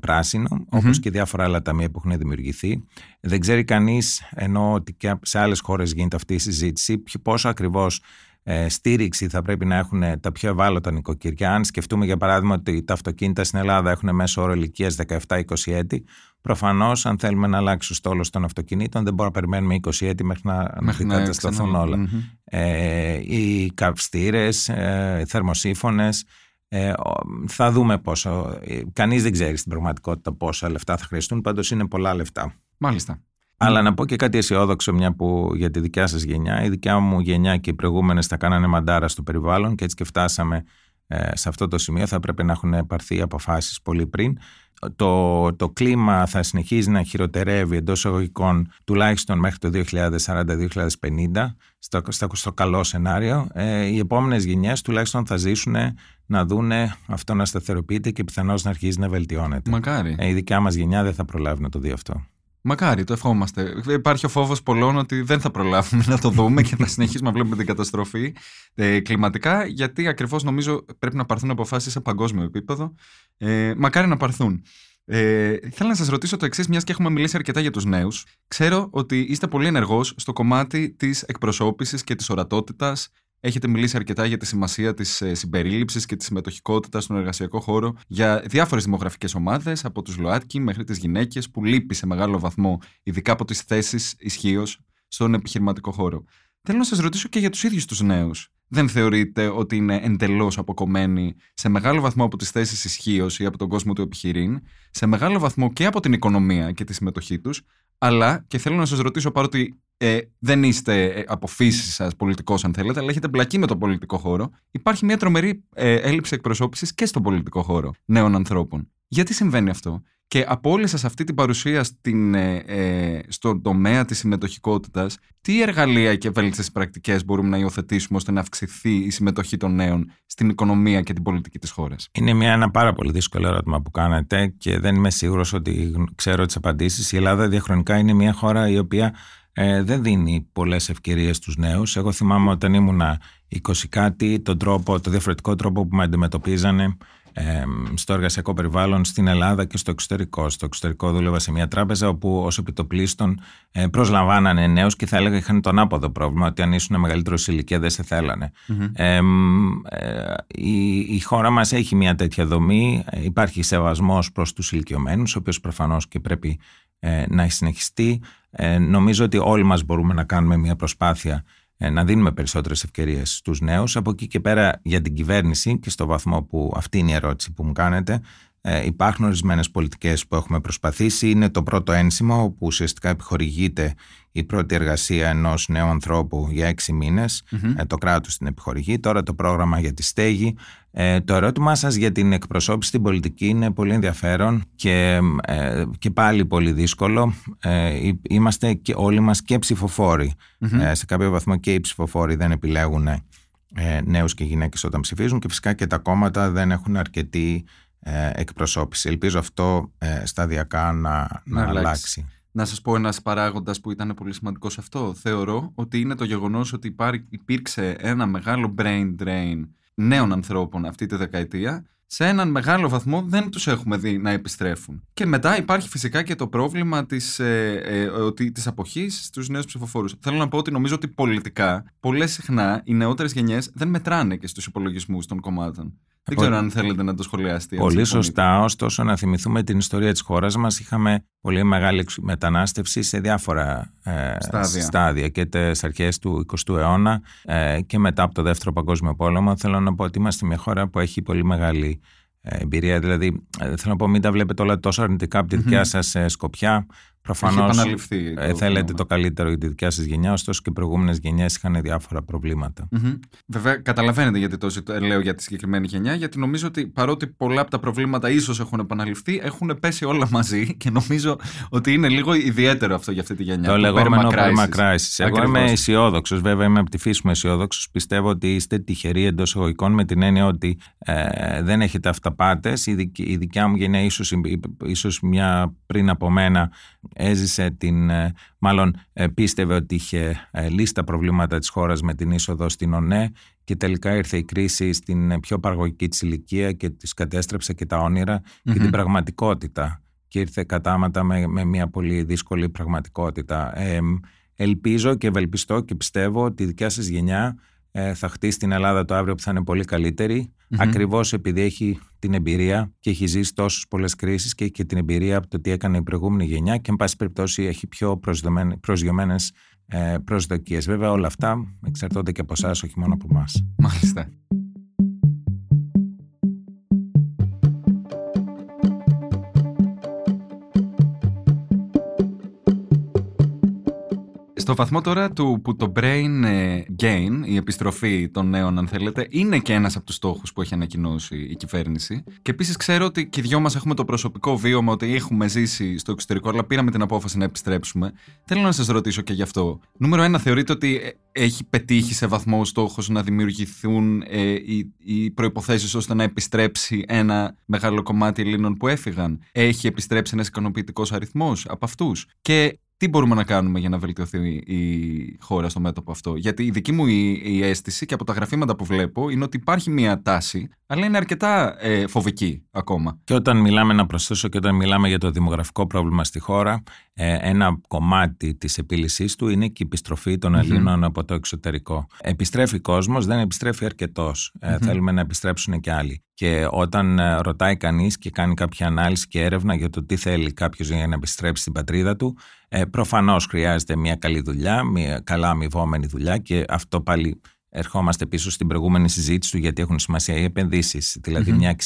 Speaker 3: πράσινο, mm-hmm. όπως και διάφορα άλλα ταμεία που έχουν δημιουργηθεί. Δεν ξέρει κανείς, ενώ ότι και σε άλλες χώρες γίνεται αυτή η συζήτηση, πόσο ακριβώς ε, στήριξη θα πρέπει να έχουν τα πιο ευάλωτα νοικοκυριά. Αν σκεφτούμε για παράδειγμα ότι τα αυτοκίνητα στην Ελλάδα έχουν μέσω όρο ηλικίας 17-20 έτη, προφανώς αν θέλουμε να αλλάξει ο στόλος των αυτοκινήτων δεν μπορούμε να περιμένουμε 20 έτη μέχρι να, μέχρι να αντισταθούν όλα. Mm-hmm. Ε, οι καυστήρες, ε, οι θερμοσύφωνες, ε, θα δούμε πόσο. Ε, Κανείς δεν ξέρει στην πραγματικότητα πόσα λεφτά θα χρειαστούν, πάντως είναι πολλά λεφτά.
Speaker 1: Μάλιστα.
Speaker 3: Αλλά να πω και κάτι αισιόδοξο, μια που για τη δικιά σας γενιά. Η δικιά μου γενιά και οι προηγούμενες θα κάνανε μαντάρα στο περιβάλλον και έτσι και φτάσαμε ε, σε αυτό το σημείο. Θα πρέπει να έχουν πάρθει αποφάσεις πολύ πριν το, το κλίμα θα συνεχίζει να χειροτερεύει εντός εισαγωγικών τουλάχιστον μέχρι το 2040-2050 στο, στο, στο, καλό σενάριο, ε, οι επόμενες γενιές τουλάχιστον θα ζήσουν να δούνε αυτό να σταθεροποιείται και πιθανώς να αρχίζει να βελτιώνεται.
Speaker 1: Μακάρι.
Speaker 3: Ε, η δικιά μας γενιά δεν θα προλάβει να το δει αυτό.
Speaker 1: Μακάρι, το ευχόμαστε. Υπάρχει ο φόβος πολλών ότι δεν θα προλάβουμε να το δούμε και θα συνεχίσουμε να βλέπουμε την καταστροφή ε, κλιματικά, γιατί ακριβώς νομίζω πρέπει να πάρθουν αποφάσεις σε παγκόσμιο επίπεδο. Ε, μακάρι να πάρθουν. Ε, θέλω να σας ρωτήσω το εξής, μιας και έχουμε μιλήσει αρκετά για τους νέους. Ξέρω ότι είστε πολύ ενεργός στο κομμάτι της εκπροσώπησης και της ορατότητας Έχετε μιλήσει αρκετά για τη σημασία της ε, συμπερίληψης και της συμμετοχικότητας στον εργασιακό χώρο για διάφορες δημογραφικές ομάδες, από τους ΛΟΑΤΚΙ μέχρι τις γυναίκες, που λείπει σε μεγάλο βαθμό, ειδικά από τις θέσεις ισχύως στον επιχειρηματικό χώρο. Θέλω να σας ρωτήσω και για τους ίδιους τους νέους. Δεν θεωρείτε ότι είναι εντελώς αποκομμένοι σε μεγάλο βαθμό από τις θέσεις ισχύως ή από τον κόσμο του επιχειρήν, σε μεγάλο βαθμό και από την οικονομία και τη συμμετοχή τους, αλλά και θέλω να σας ρωτήσω παρότι ε, δεν είστε ε, από φύση σας πολιτικός, αν θέλετε, αλλά έχετε μπλακεί με τον πολιτικό χώρο. Υπάρχει μια τρομερή ε, έλλειψη εκπροσώπησης και στον πολιτικό χώρο νέων ανθρώπων. Γιατί συμβαίνει αυτό, και από όλη σας αυτή την παρουσία στην, ε, ε, στον τομέα της συμμετοχικότητας, τι εργαλεία και ευέλικτε πρακτικές μπορούμε να υιοθετήσουμε ώστε να αυξηθεί η συμμετοχή των νέων στην οικονομία και την πολιτική της χώρας;
Speaker 3: Είναι μια, ένα πάρα πολύ δύσκολο ερώτημα που κάνετε και δεν είμαι σίγουρος ότι ξέρω τις απαντήσεις. Η Ελλάδα διαχρονικά είναι μια χώρα η οποία ε, δεν δίνει πολλές ευκαιρίες στους νέους. Εγώ θυμάμαι όταν ήμουν 20 κάτι, τον τρόπο, το διαφορετικό τρόπο που με αντιμετωπίζανε στο εργασιακό περιβάλλον στην Ελλάδα και στο εξωτερικό. Στο εξωτερικό δούλευα σε μια τράπεζα όπου ως επιτοπλίστων ε, προσλαμβάνανε νέους και θα έλεγα είχαν τον άποδο πρόβλημα ότι αν ήσουν μεγαλύτερος σε ηλικία δεν σε θελανε ε, η, η χώρα μας έχει μια τέτοια δομή. Υπάρχει σεβασμός προς τους ηλικιωμένους, ο οποίος προφανώς και πρέπει ε, να συνεχιστεί. Ε, νομίζω ότι όλοι μας μπορούμε να κάνουμε μια προσπάθεια ε, να δίνουμε περισσότερες ευκαιρίες στους νέους. Από εκεί και πέρα για την κυβέρνηση και στο βαθμό που αυτή είναι η ερώτηση που μου κάνετε, ε, υπάρχουν ορισμένες πολιτικές που έχουμε προσπαθήσει. Είναι το πρώτο ένσημο όπου ουσιαστικά επιχορηγείται η πρώτη εργασία ενός νέου ανθρώπου για έξι μήνες. Ε, το κράτος την επιχορηγεί. Τώρα το πρόγραμμα για τη στέγη. Ε, το ερώτημά σας για την εκπροσώπηση στην πολιτική είναι πολύ ενδιαφέρον και, ε, και πάλι πολύ δύσκολο. Ε, είμαστε και όλοι μας και ψηφοφοροι σε κάποιο βαθμό και οι ψηφοφόροι δεν επιλέγουν ε, νέους και γυναίκες όταν ψηφίζουν και φυσικά και τα κόμματα δεν έχουν αρκετή ε, εκπροσώπηση. Ελπίζω αυτό ε, σταδιακά να, να, αλλάξει.
Speaker 1: Να σας πω ένας παράγοντας που ήταν πολύ σημαντικό σε αυτό. Θεωρώ ότι είναι το γεγονός ότι υπήρξε ένα μεγάλο brain drain νέων ανθρώπων αυτή τη δεκαετία σε έναν μεγάλο βαθμό δεν τους έχουμε δει να επιστρέφουν. Και μετά υπάρχει φυσικά και το πρόβλημα της, ε, ε, της αποχής στους νέους ψηφοφόρους. Θέλω να πω ότι νομίζω ότι πολιτικά πολλές συχνά οι νεότερες γενιές δεν μετράνε και στους υπολογισμούς των κομμάτων. Δεν ξέρω αν θέλετε να το σχολιάσετε.
Speaker 3: Πολύ σωστά. Ωστόσο, να θυμηθούμε την ιστορία της χώρας μας. Είχαμε πολύ μεγάλη μετανάστευση σε διάφορα ε, στάδια. στάδια και τι αρχές του 20ου αιώνα ε, και μετά από το Δεύτερο Παγκόσμιο Πόλεμο. Θέλω να πω ότι είμαστε μια χώρα που έχει πολύ μεγάλη ε, εμπειρία. Δηλαδή, ε, θέλω να πω, μην τα βλέπετε όλα τόσο αρνητικά από τη δικιά mm-hmm. σα σκοπιά. Προφανώς ε, θέλετε το καλύτερο για τη δικιά σας γενιά, ωστόσο και οι προηγούμενες γενιές είχαν διάφορα προβλήματα.
Speaker 1: Mm-hmm. Βέβαια, καταλαβαίνετε γιατί το λέω για τη συγκεκριμένη γενιά, γιατί νομίζω ότι παρότι πολλά από τα προβλήματα ίσως έχουν επαναληφθεί, έχουν πέσει όλα μαζί και νομίζω ότι είναι λίγο ιδιαίτερο αυτό για αυτή τη γενιά.
Speaker 3: Το, λεγόμενο perma crisis. Εγώ είμαι αισιόδοξος, βέβαια είμαι από τη φύση μου αισιόδοξος. Πιστεύω ότι είστε τυχεροί εντός εγωικών με την έννοια ότι ε, δεν έχετε αυταπάτες. Η, η δικιά μου γενιά, ίσως μια πριν από μένα, έζησε την, ε, μάλλον ε, πίστευε ότι είχε ε, λύσει τα προβλήματα της χώρας με την είσοδο στην ΟΝΕ και τελικά ήρθε η κρίση στην πιο παραγωγική της ηλικία και της κατέστρεψε και τα όνειρα και την πραγματικότητα και ήρθε κατάματα με, με μια πολύ δύσκολη πραγματικότητα. ελπίζω και ευελπιστώ και πιστεύω ότι η δικιά σας γενιά ε, θα χτίσει την Ελλάδα το αύριο που θα είναι πολύ καλύτερη. Mm-hmm. Ακριβώς επειδή έχει την εμπειρία και έχει ζήσει τόσες πολλές κρίσεις και έχει και την εμπειρία από το τι έκανε η προηγούμενη γενιά και, εν πάση περιπτώσει, έχει πιο προσγειωμένες ε, προσδοκίες. Βέβαια, όλα αυτά εξαρτώνται και από εσάς, όχι μόνο από εμάς.
Speaker 1: Μάλιστα. Στο βαθμό τώρα του που το brain ε, gain, η επιστροφή των νέων, αν θέλετε, είναι και ένας από τους στόχους που έχει ανακοινώσει η κυβέρνηση. Και επίσης ξέρω ότι και οι δυο μας έχουμε το προσωπικό βίωμα ότι έχουμε ζήσει στο εξωτερικό, αλλά πήραμε την απόφαση να επιστρέψουμε. Θέλω να σας ρωτήσω και γι' αυτό. Νούμερο ένα, θεωρείτε ότι ε, έχει πετύχει σε βαθμό ο στόχος να δημιουργηθούν ε, οι, οι προποθέσει ώστε να επιστρέψει ένα μεγάλο κομμάτι Ελλήνων που έφυγαν; Έχει επιστρέψει ένας ικανοποιητικός αριθμός από αυτούς; Και τι μπορούμε να κάνουμε για να βελτιωθεί η χώρα στο μέτωπο αυτό; Γιατί η δική μου η, αίσθηση και από τα γραφήματα που βλέπω είναι ότι υπάρχει μια τάση, αλλά είναι αρκετά ε, φοβική ακόμα.
Speaker 3: Και όταν μιλάμε, να προσθέσω, και όταν μιλάμε για το δημογραφικό πρόβλημα στη χώρα, ε, ένα κομμάτι της επίλυσής του είναι και η επιστροφή των Ελλήνων από το εξωτερικό. Επιστρέφει κόσμος, δεν επιστρέφει αρκετός. Ε, θέλουμε να επιστρέψουν και άλλοι. Και όταν ε, ρωτάει κανείς και κάνει κάποια ανάλυση και έρευνα για το τι θέλει κάποιος για να επιστρέψει στην πατρίδα του, ε, προφανώς χρειάζεται μια καλή δουλειά, μια καλά αμοιβόμενη δουλειά και αυτό πάλι ερχόμαστε πίσω στην προηγούμενη συζήτηση του γιατί έχουν σημασία οι επενδύσεις. Δηλαδή, μια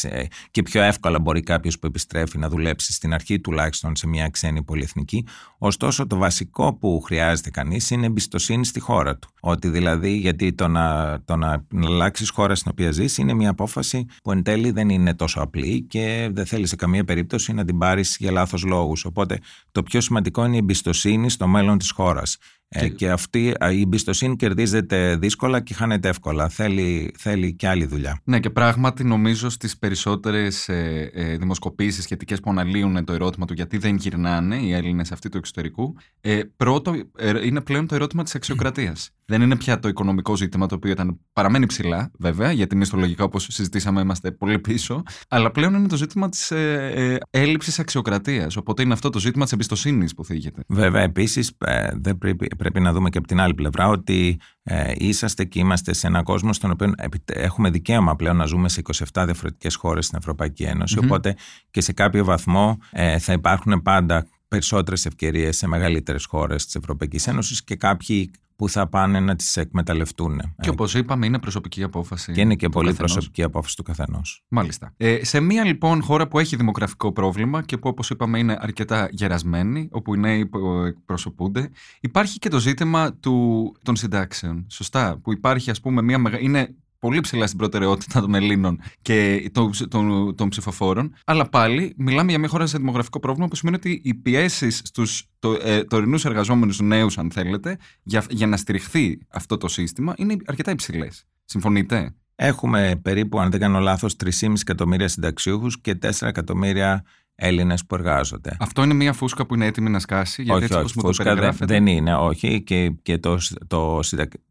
Speaker 3: και πιο εύκολα μπορεί κάποιος που επιστρέφει να δουλέψει στην αρχή τουλάχιστον σε μια ξένη πολυεθνική. Ωστόσο, το βασικό που χρειάζεται κανείς είναι εμπιστοσύνη στη χώρα του. Ότι δηλαδή, γιατί το να, το να, να αλλάξεις χώρα στην οποία ζεις είναι μια απόφαση που εν τέλει δεν είναι τόσο απλή και δεν θέλεις σε καμία περίπτωση να την πάρεις για λάθος λόγους. Οπότε, το πιο σημαντικό είναι η εμπιστοσύνη στο μέλλον της χώρας. Και, και αυτή η εμπιστοσύνη κερδίζεται δύσκολα και χάνεται εύκολα. Θέλει, θέλει και άλλη δουλειά.
Speaker 1: Ναι, και πράγματι νομίζω στις περισσότερες ε, ε, δημοσκοπήσεις σχετικές που αναλύουν το ερώτημα του γιατί δεν γυρνάνε οι Έλληνες αυτοί του εξωτερικού, ε, πρώτο ε, είναι πλέον το ερώτημα της αξιοκρατίας. Δεν είναι πια το οικονομικό ζήτημα το οποίο ήταν, παραμένει ψηλά, βέβαια, γιατί μισθολογικά όπως συζητήσαμε είμαστε πολύ πίσω, αλλά πλέον είναι το ζήτημα της ε, ε, έλλειψης αξιοκρατίας. Οπότε είναι αυτό το ζήτημα της εμπιστοσύνης που θίγεται.
Speaker 3: Βέβαια, επίσης ε, πρέπει, πρέπει να δούμε και από την άλλη πλευρά ότι ε, είσαστε και είμαστε σε έναν κόσμο στον οποίο έχουμε δικαίωμα πλέον να ζούμε σε 27 διαφορετικές χώρες στην Ευρωπαϊκή Οπότε και σε κάποιο βαθμό ε, θα υπάρχουν πάντα περισσότερες ευκαιρίες σε μεγαλύτερες χώρες της Ευρωπαϊκής Ένωσης και κάποιοι που θα πάνε να τις εκμεταλλευτούν.
Speaker 1: Και όπως είπαμε είναι προσωπική απόφαση
Speaker 3: Και είναι και πολύ καθενός. προσωπική απόφαση του καθενός.
Speaker 1: Μάλιστα. Ε, σε μία λοιπόν χώρα που έχει δημογραφικό πρόβλημα και που όπως είπαμε είναι αρκετά γερασμένη, όπου οι νέοι εκπροσωπούνται, υπάρχει και το ζήτημα του, των συντάξεων. Σωστά. Που υπάρχει ας πούμε μία μεγα... είναι πολύ ψηλά στην προτεραιότητα των Ελλήνων και των, των, των ψηφοφόρων. Αλλά πάλι μιλάμε για μια χώρα σε δημογραφικό πρόβλημα που σημαίνει ότι οι πιέσεις στους το, ε, τωρινούς εργαζόμενους νέους, αν θέλετε, για, για να στηριχθεί αυτό το σύστημα είναι αρκετά υψηλές. Συμφωνείτε;
Speaker 3: Έχουμε περίπου, αν δεν κάνω λάθος, 3,5 εκατομμύρια συνταξιούχους και 4 εκατομμύρια Έλληνες που εργάζονται.
Speaker 1: Αυτό είναι μια φούσκα που είναι έτοιμη να σκάσει, γιατί όχι, έτσι
Speaker 3: όχι,
Speaker 1: το δεν,
Speaker 3: δεν είναι, όχι. Και, και το, το,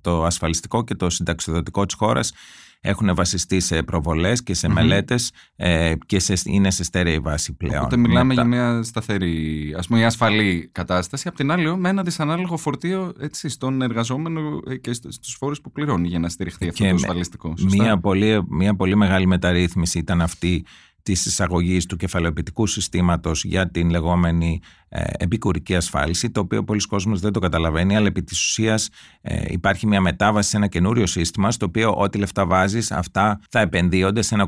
Speaker 3: το ασφαλιστικό και το συνταξιδοτικό της χώρας έχουν βασιστεί σε προβολές και σε mm μελέτες ε, και σε, είναι σε στέρεη βάση πλέον.
Speaker 1: Οπότε μιλάμε για μια σταθερή, ας πούμε, ασφαλή κατάσταση. Απ' την άλλη, με ένα δυσανάλογο φορτίο έτσι, στον εργαζόμενο ε, και στους φόρους που πληρώνει για να στηριχθεί αυτό το ασφαλιστικό.
Speaker 3: Μια πολύ, μια πολύ μεγάλη μεταρρύθμιση ήταν αυτή της εισαγωγής του κεφαλαιοποιητικού συστήματος για την λεγόμενη ε, επικουρική ασφάλιση, το οποίο πολλοί κόσμος δεν το καταλαβαίνει, αλλά επί της ουσίας ε, υπάρχει μια μετάβαση σε ένα καινούριο σύστημα, στο οποίο ό,τι λεφτά βάζεις, αυτά θα επενδύονται σε ένα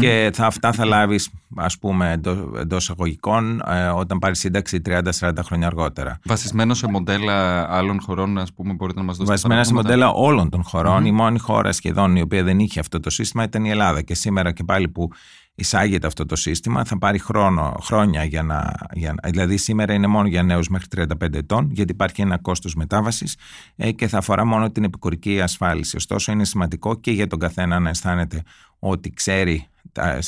Speaker 3: και θα, αυτά θα λάβεις, ας πούμε, εντό εισαγωγικών ε, όταν πάρεις σύνταξη 30-40 χρόνια αργότερα.
Speaker 1: Βασισμένο σε μοντέλα άλλων χωρών, ας πούμε, μπορείτε να μας δώσετε
Speaker 3: Βασισμένο σε μοντέλα; όλων των χωρων Η μόνη χώρα σχεδόν η οποία δεν είχε αυτό το σύστημα ήταν η Ελλάδα. Και σήμερα και πάλι που εισάγεται αυτό το σύστημα θα πάρει χρόνο, χρόνια για να, για, δηλαδή σήμερα είναι μόνο για νέους μέχρι 35 ετών γιατί υπάρχει ένα κόστος μετάβασης ε, και θα αφορά μόνο την επικουρική ασφάλιση. Ωστόσο είναι σημαντικό και για τον καθένα να αισθάνεται ότι ξέρει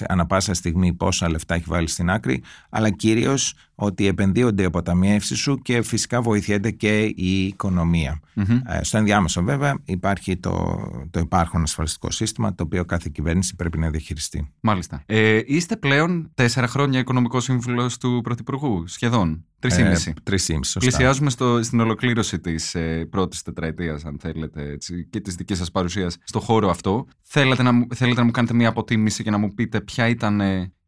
Speaker 3: ανα πάσα στιγμή πόσα λεφτά έχει βάλει στην άκρη, αλλά κυρίως ότι επενδύονται οι αποταμιεύσεις σου και φυσικά βοηθιέται και η οικονομια ε, στο ενδιάμεσο βέβαια υπάρχει το, το υπάρχον ασφαλιστικό σύστημα το οποίο κάθε κυβέρνηση πρέπει να διαχειριστεί.
Speaker 1: Μάλιστα. Ε, είστε πλέον τέσσερα χρόνια οικονομικός σύμβουλος του Πρωθυπουργού, σχεδόν. Τρισήμιση.
Speaker 3: Ε,
Speaker 1: Πλησιάζουμε στο, στην ολοκλήρωση της ε, πρώτης τετραετίας, αν θέλετε, έτσι, και της δικής σας παρουσίας στο χώρο αυτό. Θέλετε να, θέλετε να μου κάνετε μια αποτίμηση και να μου πείτε ποια ήταν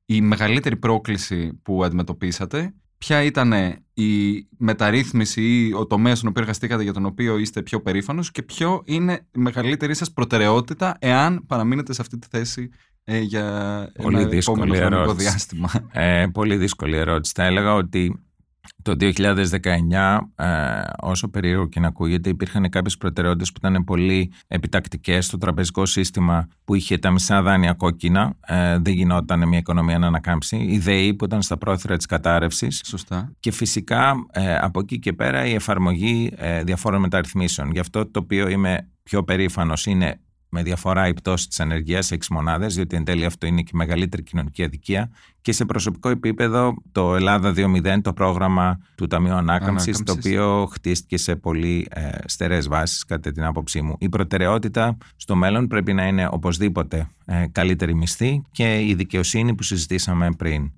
Speaker 1: η μεγαλύτερη πρόκληση που αντιμετωπίσατε, ποια ήταν η μεταρρύθμιση ή ο τομέας στον οποίο εργαστήκατε για τον οποίο είστε πιο περήφανος και ποιο είναι η μεγαλύτερη σας προτεραιότητα εάν παραμείνετε σε αυτή τη θέση ε, για
Speaker 3: πολύ
Speaker 1: ένα επόμενο
Speaker 3: χρονικό
Speaker 1: διάστημα.
Speaker 3: Ε, πολύ δύσκολη ερώτηση. Θα έλεγα ότι το 2019, ε, όσο περίεργο και να ακούγεται, υπήρχαν κάποιες προτεραιότητες που ήταν πολύ επιτακτικές στο τραπεζικό σύστημα που είχε τα μισά δάνεια κόκκινα. Ε, δεν γινόταν μια οικονομία να ανακάμψει. Η ΔΕΗ που ήταν στα πρόθυρα της κατάρρευσης.
Speaker 1: Σωστά.
Speaker 3: Και φυσικά ε, από εκεί και πέρα η εφαρμογή ε, διαφόρων μεταρρυθμίσεων. Γι' αυτό το οποίο είμαι πιο περήφανος είναι με διαφορά η πτώση της ανεργίας σε 6 μονάδες, διότι εν τέλει αυτό είναι και η μεγαλύτερη κοινωνική αδικία. Και σε προσωπικό επίπεδο, το Ελλάδα 2.0, το πρόγραμμα του Ταμείου Ανάκαμψης, το οποίο χτίστηκε σε πολύ ε, στερεέ βάσεις, κατά την άποψή μου. Η προτεραιότητα στο μέλλον πρέπει να είναι οπωσδήποτε ε, καλύτερη μισθή και η δικαιοσύνη που συζητήσαμε πριν.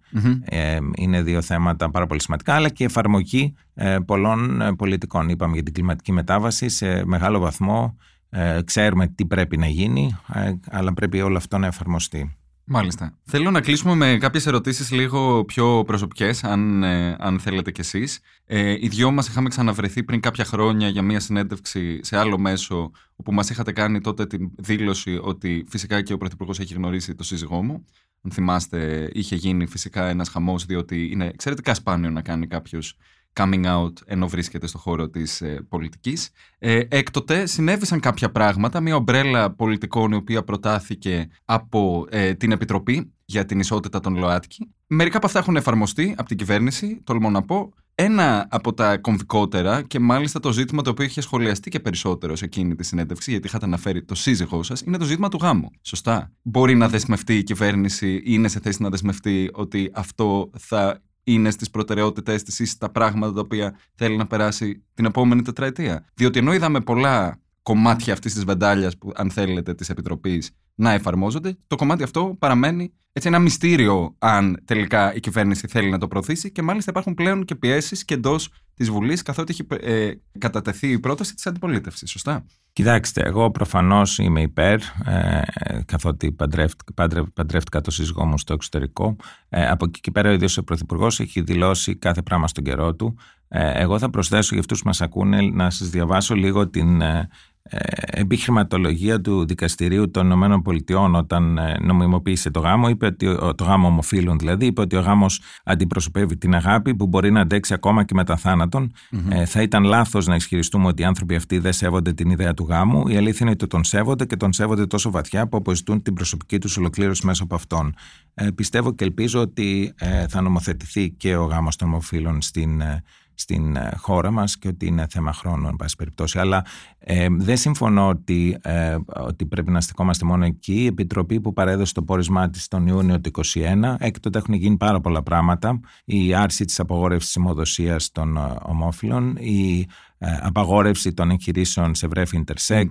Speaker 3: Ε, είναι δύο θέματα πάρα πολύ σημαντικά, αλλά και η εφαρμογή ε, πολλών ε, πολιτικών. Είπαμε για την κλιματική μετάβαση σε μεγάλο βαθμό ε, ξέρουμε τι πρέπει να γίνει, ε, αλλά πρέπει όλο αυτό να εφαρμοστεί.
Speaker 1: Μάλιστα. Θέλω να κλείσουμε με κάποιες ερωτήσεις λίγο πιο προσωπικές, αν, ε, αν θέλετε κι εσείς. Ε, οι δυο μας είχαμε ξαναβρεθεί πριν κάποια χρόνια για μια συνέντευξη σε άλλο μέσο, όπου μας είχατε κάνει τότε την δήλωση ότι φυσικά και ο Πρωθυπουργός έχει γνωρίσει το σύζυγό μου. Αν θυμάστε, είχε γίνει φυσικά ένας χαμός, διότι είναι εξαιρετικά σπάνιο να κάνει κάποιος coming out ενώ βρίσκεται στο χώρο της ε, πολιτικής. Ε, έκτοτε συνέβησαν κάποια πράγματα, μια ομπρέλα πολιτικών η οποία προτάθηκε από ε, την Επιτροπή για την Ισότητα των ΛΟΑΤΚΙ. Μερικά από αυτά έχουν εφαρμοστεί από την κυβέρνηση, τολμώ να πω. Ένα από τα κομβικότερα και μάλιστα το ζήτημα το οποίο είχε σχολιαστεί και περισσότερο σε εκείνη τη συνέντευξη, γιατί είχατε αναφέρει το σύζυγό σας, είναι το ζήτημα του γάμου. Σωστά. Μπορεί να δεσμευτεί η κυβέρνηση ή είναι σε θέση να δεσμευτεί ότι αυτό θα είναι στις προτεραιότητές της ή στα πράγματα τα οποία θέλει να περάσει την επόμενη τετραετία. Διότι ενώ είδαμε πολλά κομμάτια αυτής της βεντάλιας, αν θέλετε, της Επιτροπής να εφαρμόζονται, το κομμάτι αυτό παραμένει έτσι ένα μυστήριο αν τελικά η κυβέρνηση θέλει να το προωθήσει και μάλιστα υπάρχουν πλέον και πιέσεις και εντός της Βουλής, καθότι έχει ε, κατατεθεί η πρόταση της αντιπολίτευσης. Σωστά.
Speaker 3: Κοιτάξτε, εγώ προφανώς είμαι υπέρ, ε, καθότι παντρεύτηκα το σύζυγό μου στο εξωτερικό. Ε, από εκεί και πέρα, ο ίδιος ο Πρωθυπουργός έχει δηλώσει κάθε πράγμα στον καιρό του. Ε, εγώ θα προσθέσω για αυτούς που μας ακούνε να σας διαβάσω λίγο την ε, ε, επιχειρηματολογία του Δικαστηρίου των Ηνωμένων Πολιτειών όταν ε, νομιμοποίησε το γάμο, είπε ότι το γάμο ομοφύλων δηλαδή, είπε ότι ο γάμος αντιπροσωπεύει την αγάπη που μπορεί να αντέξει ακόμα και μετά θάνατον. Ε, θα ήταν λάθος να ισχυριστούμε ότι οι άνθρωποι αυτοί δεν σέβονται την ιδέα του γάμου. Η αλήθεια είναι ότι τον σέβονται και τον σέβονται τόσο βαθιά που αποζητούν την προσωπική τους ολοκλήρωση μέσω από αυτόν. Ε, πιστεύω και ελπίζω ότι ε, θα νομοθετηθεί και ο γάμος των ομοφύλων στην στην ε, χώρα μας και ότι είναι θέμα χρόνου εν πάση περιπτώσει. Αλλά ε, δεν συμφωνώ ότι, ε, ότι πρέπει να στεκόμαστε μόνο εκεί. Η Επιτροπή που παρέδωσε το πόρισμά της τον Ιούνιο του 2021, έκτοτε έχουν γίνει πάρα πολλά πράγματα. Η άρση της απογόρευσης της των ομόφυλων, η ε, απαγόρευση των εγχειρήσεων σε βρέφη intersex,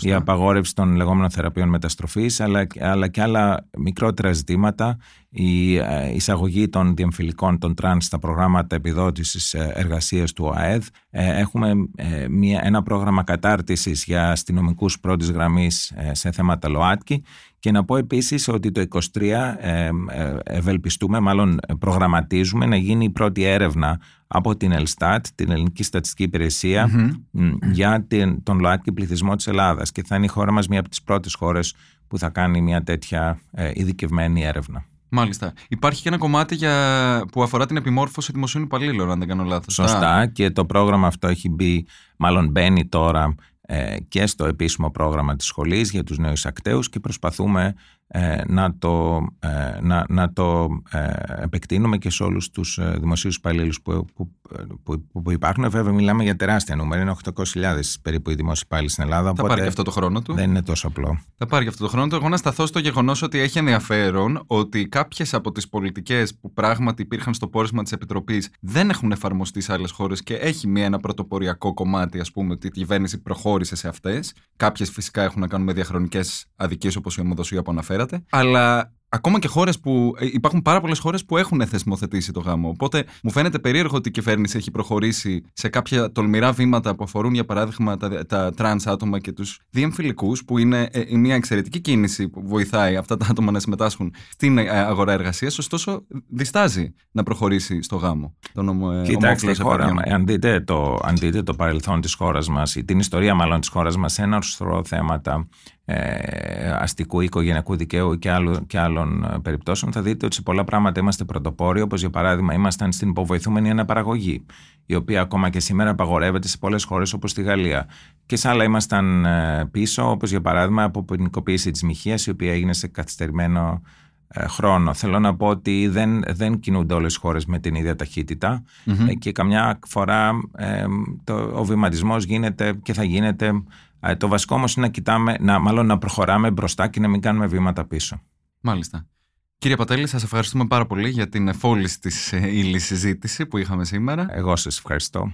Speaker 3: η απαγόρευση των λεγόμενων θεραπείων μεταστροφής, αλλά, αλλά και άλλα μικρότερα ζητήματα, η ε, εισαγωγή των διεμφυλικών των τρανς στα προγράμματα επιδότησης ε, εργασίας του ΟΑΕΔ. Έχουμε μια, ένα πρόγραμμα κατάρτισης για αστυνομικούς πρώτης γραμμής σε θέματα ΛΟΑΤΚΙ και να πω επίσης ότι το 2023 ευελπιστούμε, μάλλον προγραμματίζουμε να γίνει η πρώτη έρευνα από την Ελστάτ, την Ελληνική Στατιστική για τον ΛΟΑΤΚΙ πληθυσμό της Ελλάδας και θα είναι η χώρα μας μία από τις πρώτες χώρες που θα κάνει μια τέτοια ε, ειδικευμένη έρευνα.
Speaker 1: Μάλιστα. Υπάρχει και ένα κομμάτι για... που αφορά την επιμόρφωση δημοσίων υπαλλήλων, αν δεν κάνω λάθος.
Speaker 3: Σωστά. Και το πρόγραμμα αυτό έχει μπει, μάλλον μπαίνει τώρα ε, και στο επίσημο πρόγραμμα της σχολής για τους νέους ακταίους και προσπαθούμε ε, να το, ε, να, να το επεκτείνουμε και σε όλους τους δημοσίους υπαλλήλους που, που, που, που, υπάρχουν. Βέβαια μιλάμε για τεράστια νούμερα, είναι 800.000 περίπου οι δημόσιοι υπάλληλοι στην Ελλάδα.
Speaker 1: Θα πάρει και αυτό το χρόνο του.
Speaker 3: Δεν είναι τόσο απλό.
Speaker 1: Θα πάρει και αυτό το χρόνο του. Εγώ να σταθώ στο γεγονός ότι έχει ενδιαφέρον ότι κάποιες από τις πολιτικές που πράγματι υπήρχαν στο πόρισμα της Επιτροπής δεν έχουν εφαρμοστεί σε άλλες χώρες και έχει μια, ένα πρωτοποριακό κομμάτι, ας πούμε, ότι η κυβέρνηση προχώρησε προχώρησε σε αυτές. Κάποιες φυσικά έχουν να κάνουν με διαχρονικές αδικίες όπως η ομοδοσία που αναφέρατε. Αλλά ακόμα και χώρες που. Ε, υπάρχουν πάρα πολλές χώρες που έχουν θεσμοθετήσει το γάμο. Οπότε μου φαίνεται περίεργο ότι η κυβέρνηση έχει προχωρήσει σε κάποια τολμηρά βήματα που αφορούν, για παράδειγμα, τα, τα τρανς άτομα και τους διεμφυλικούς, που είναι ε, μια εξαιρετική κίνηση που βοηθάει αυτά τα άτομα να συμμετάσχουν στην ε, αγορά εργασίας. Ωστόσο, διστάζει να προχωρήσει στο γάμο. Το νόμο,
Speaker 3: Κοιτάξτε, χώρα, αν, δείτε το, αν δείτε το παρελθόν της χώρας μας, ή την ιστορία μάλλον της χώρας μας, ένα σωρό θέματα ε, αστικού ή οικογενειακού δικαίου και, άλλου, και άλλων ε, περιπτώσεων, θα δείτε ότι σε πολλά πράγματα είμαστε πρωτοπόροι, όπως για παράδειγμα ήμασταν στην υποβοηθούμενη αναπαραγωγή, η οποία ακόμα και σήμερα απαγορεύεται σε πολλές χώρες όπως τη Γαλλία. Και σε άλλα ήμασταν ε, πίσω, όπως για παράδειγμα από ποινικοποίηση της μοιχείας, η οποία έγινε σε καθυστερημένο χρόνο. Θέλω να πω ότι δεν, δεν κινούνται όλες οι χώρες με την ίδια και καμιά φορά το, ο βηματισμός γίνεται και θα γίνεται ε, το βασικό όμως είναι να κοιτάμε, να, μάλλον να προχωράμε μπροστά και να μην κάνουμε βήματα πίσω.
Speaker 1: Μάλιστα. Κύριε Πατέλη, σας ευχαριστούμε πάρα πολύ για την εφόληση της ε, ύλης συζήτηση που είχαμε σήμερα.
Speaker 3: Εγώ σας ευχαριστώ.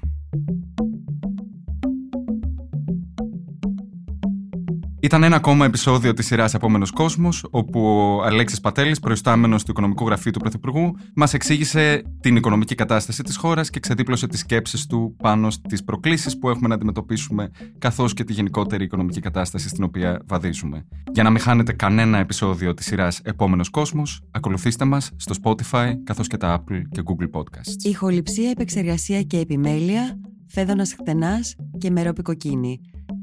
Speaker 1: Ήταν ένα ακόμα επεισόδιο της σειράς Επόμενος Κόσμος, όπου ο Αλέξης Πατέλης, προϊστάμενος του Οικονομικού Γραφείου του Πρωθυπουργού, μας εξήγησε την οικονομική κατάσταση της χώρας και ξεδίπλωσε τις σκέψεις του πάνω στις προκλήσεις που έχουμε να αντιμετωπίσουμε, καθώς και τη γενικότερη οικονομική κατάσταση στην οποία βαδίζουμε. Για να μην χάνετε κανένα επεισόδιο της σειράς Επόμενος Κόσμος, ακολουθήστε μας στο Spotify καθώς και τα Apple και Google Podcasts.
Speaker 4: Ηχοληψία, επεξεργασία και επιμέλεια, Φαίδων Χτενάς και Μερόπη Κοκκίνη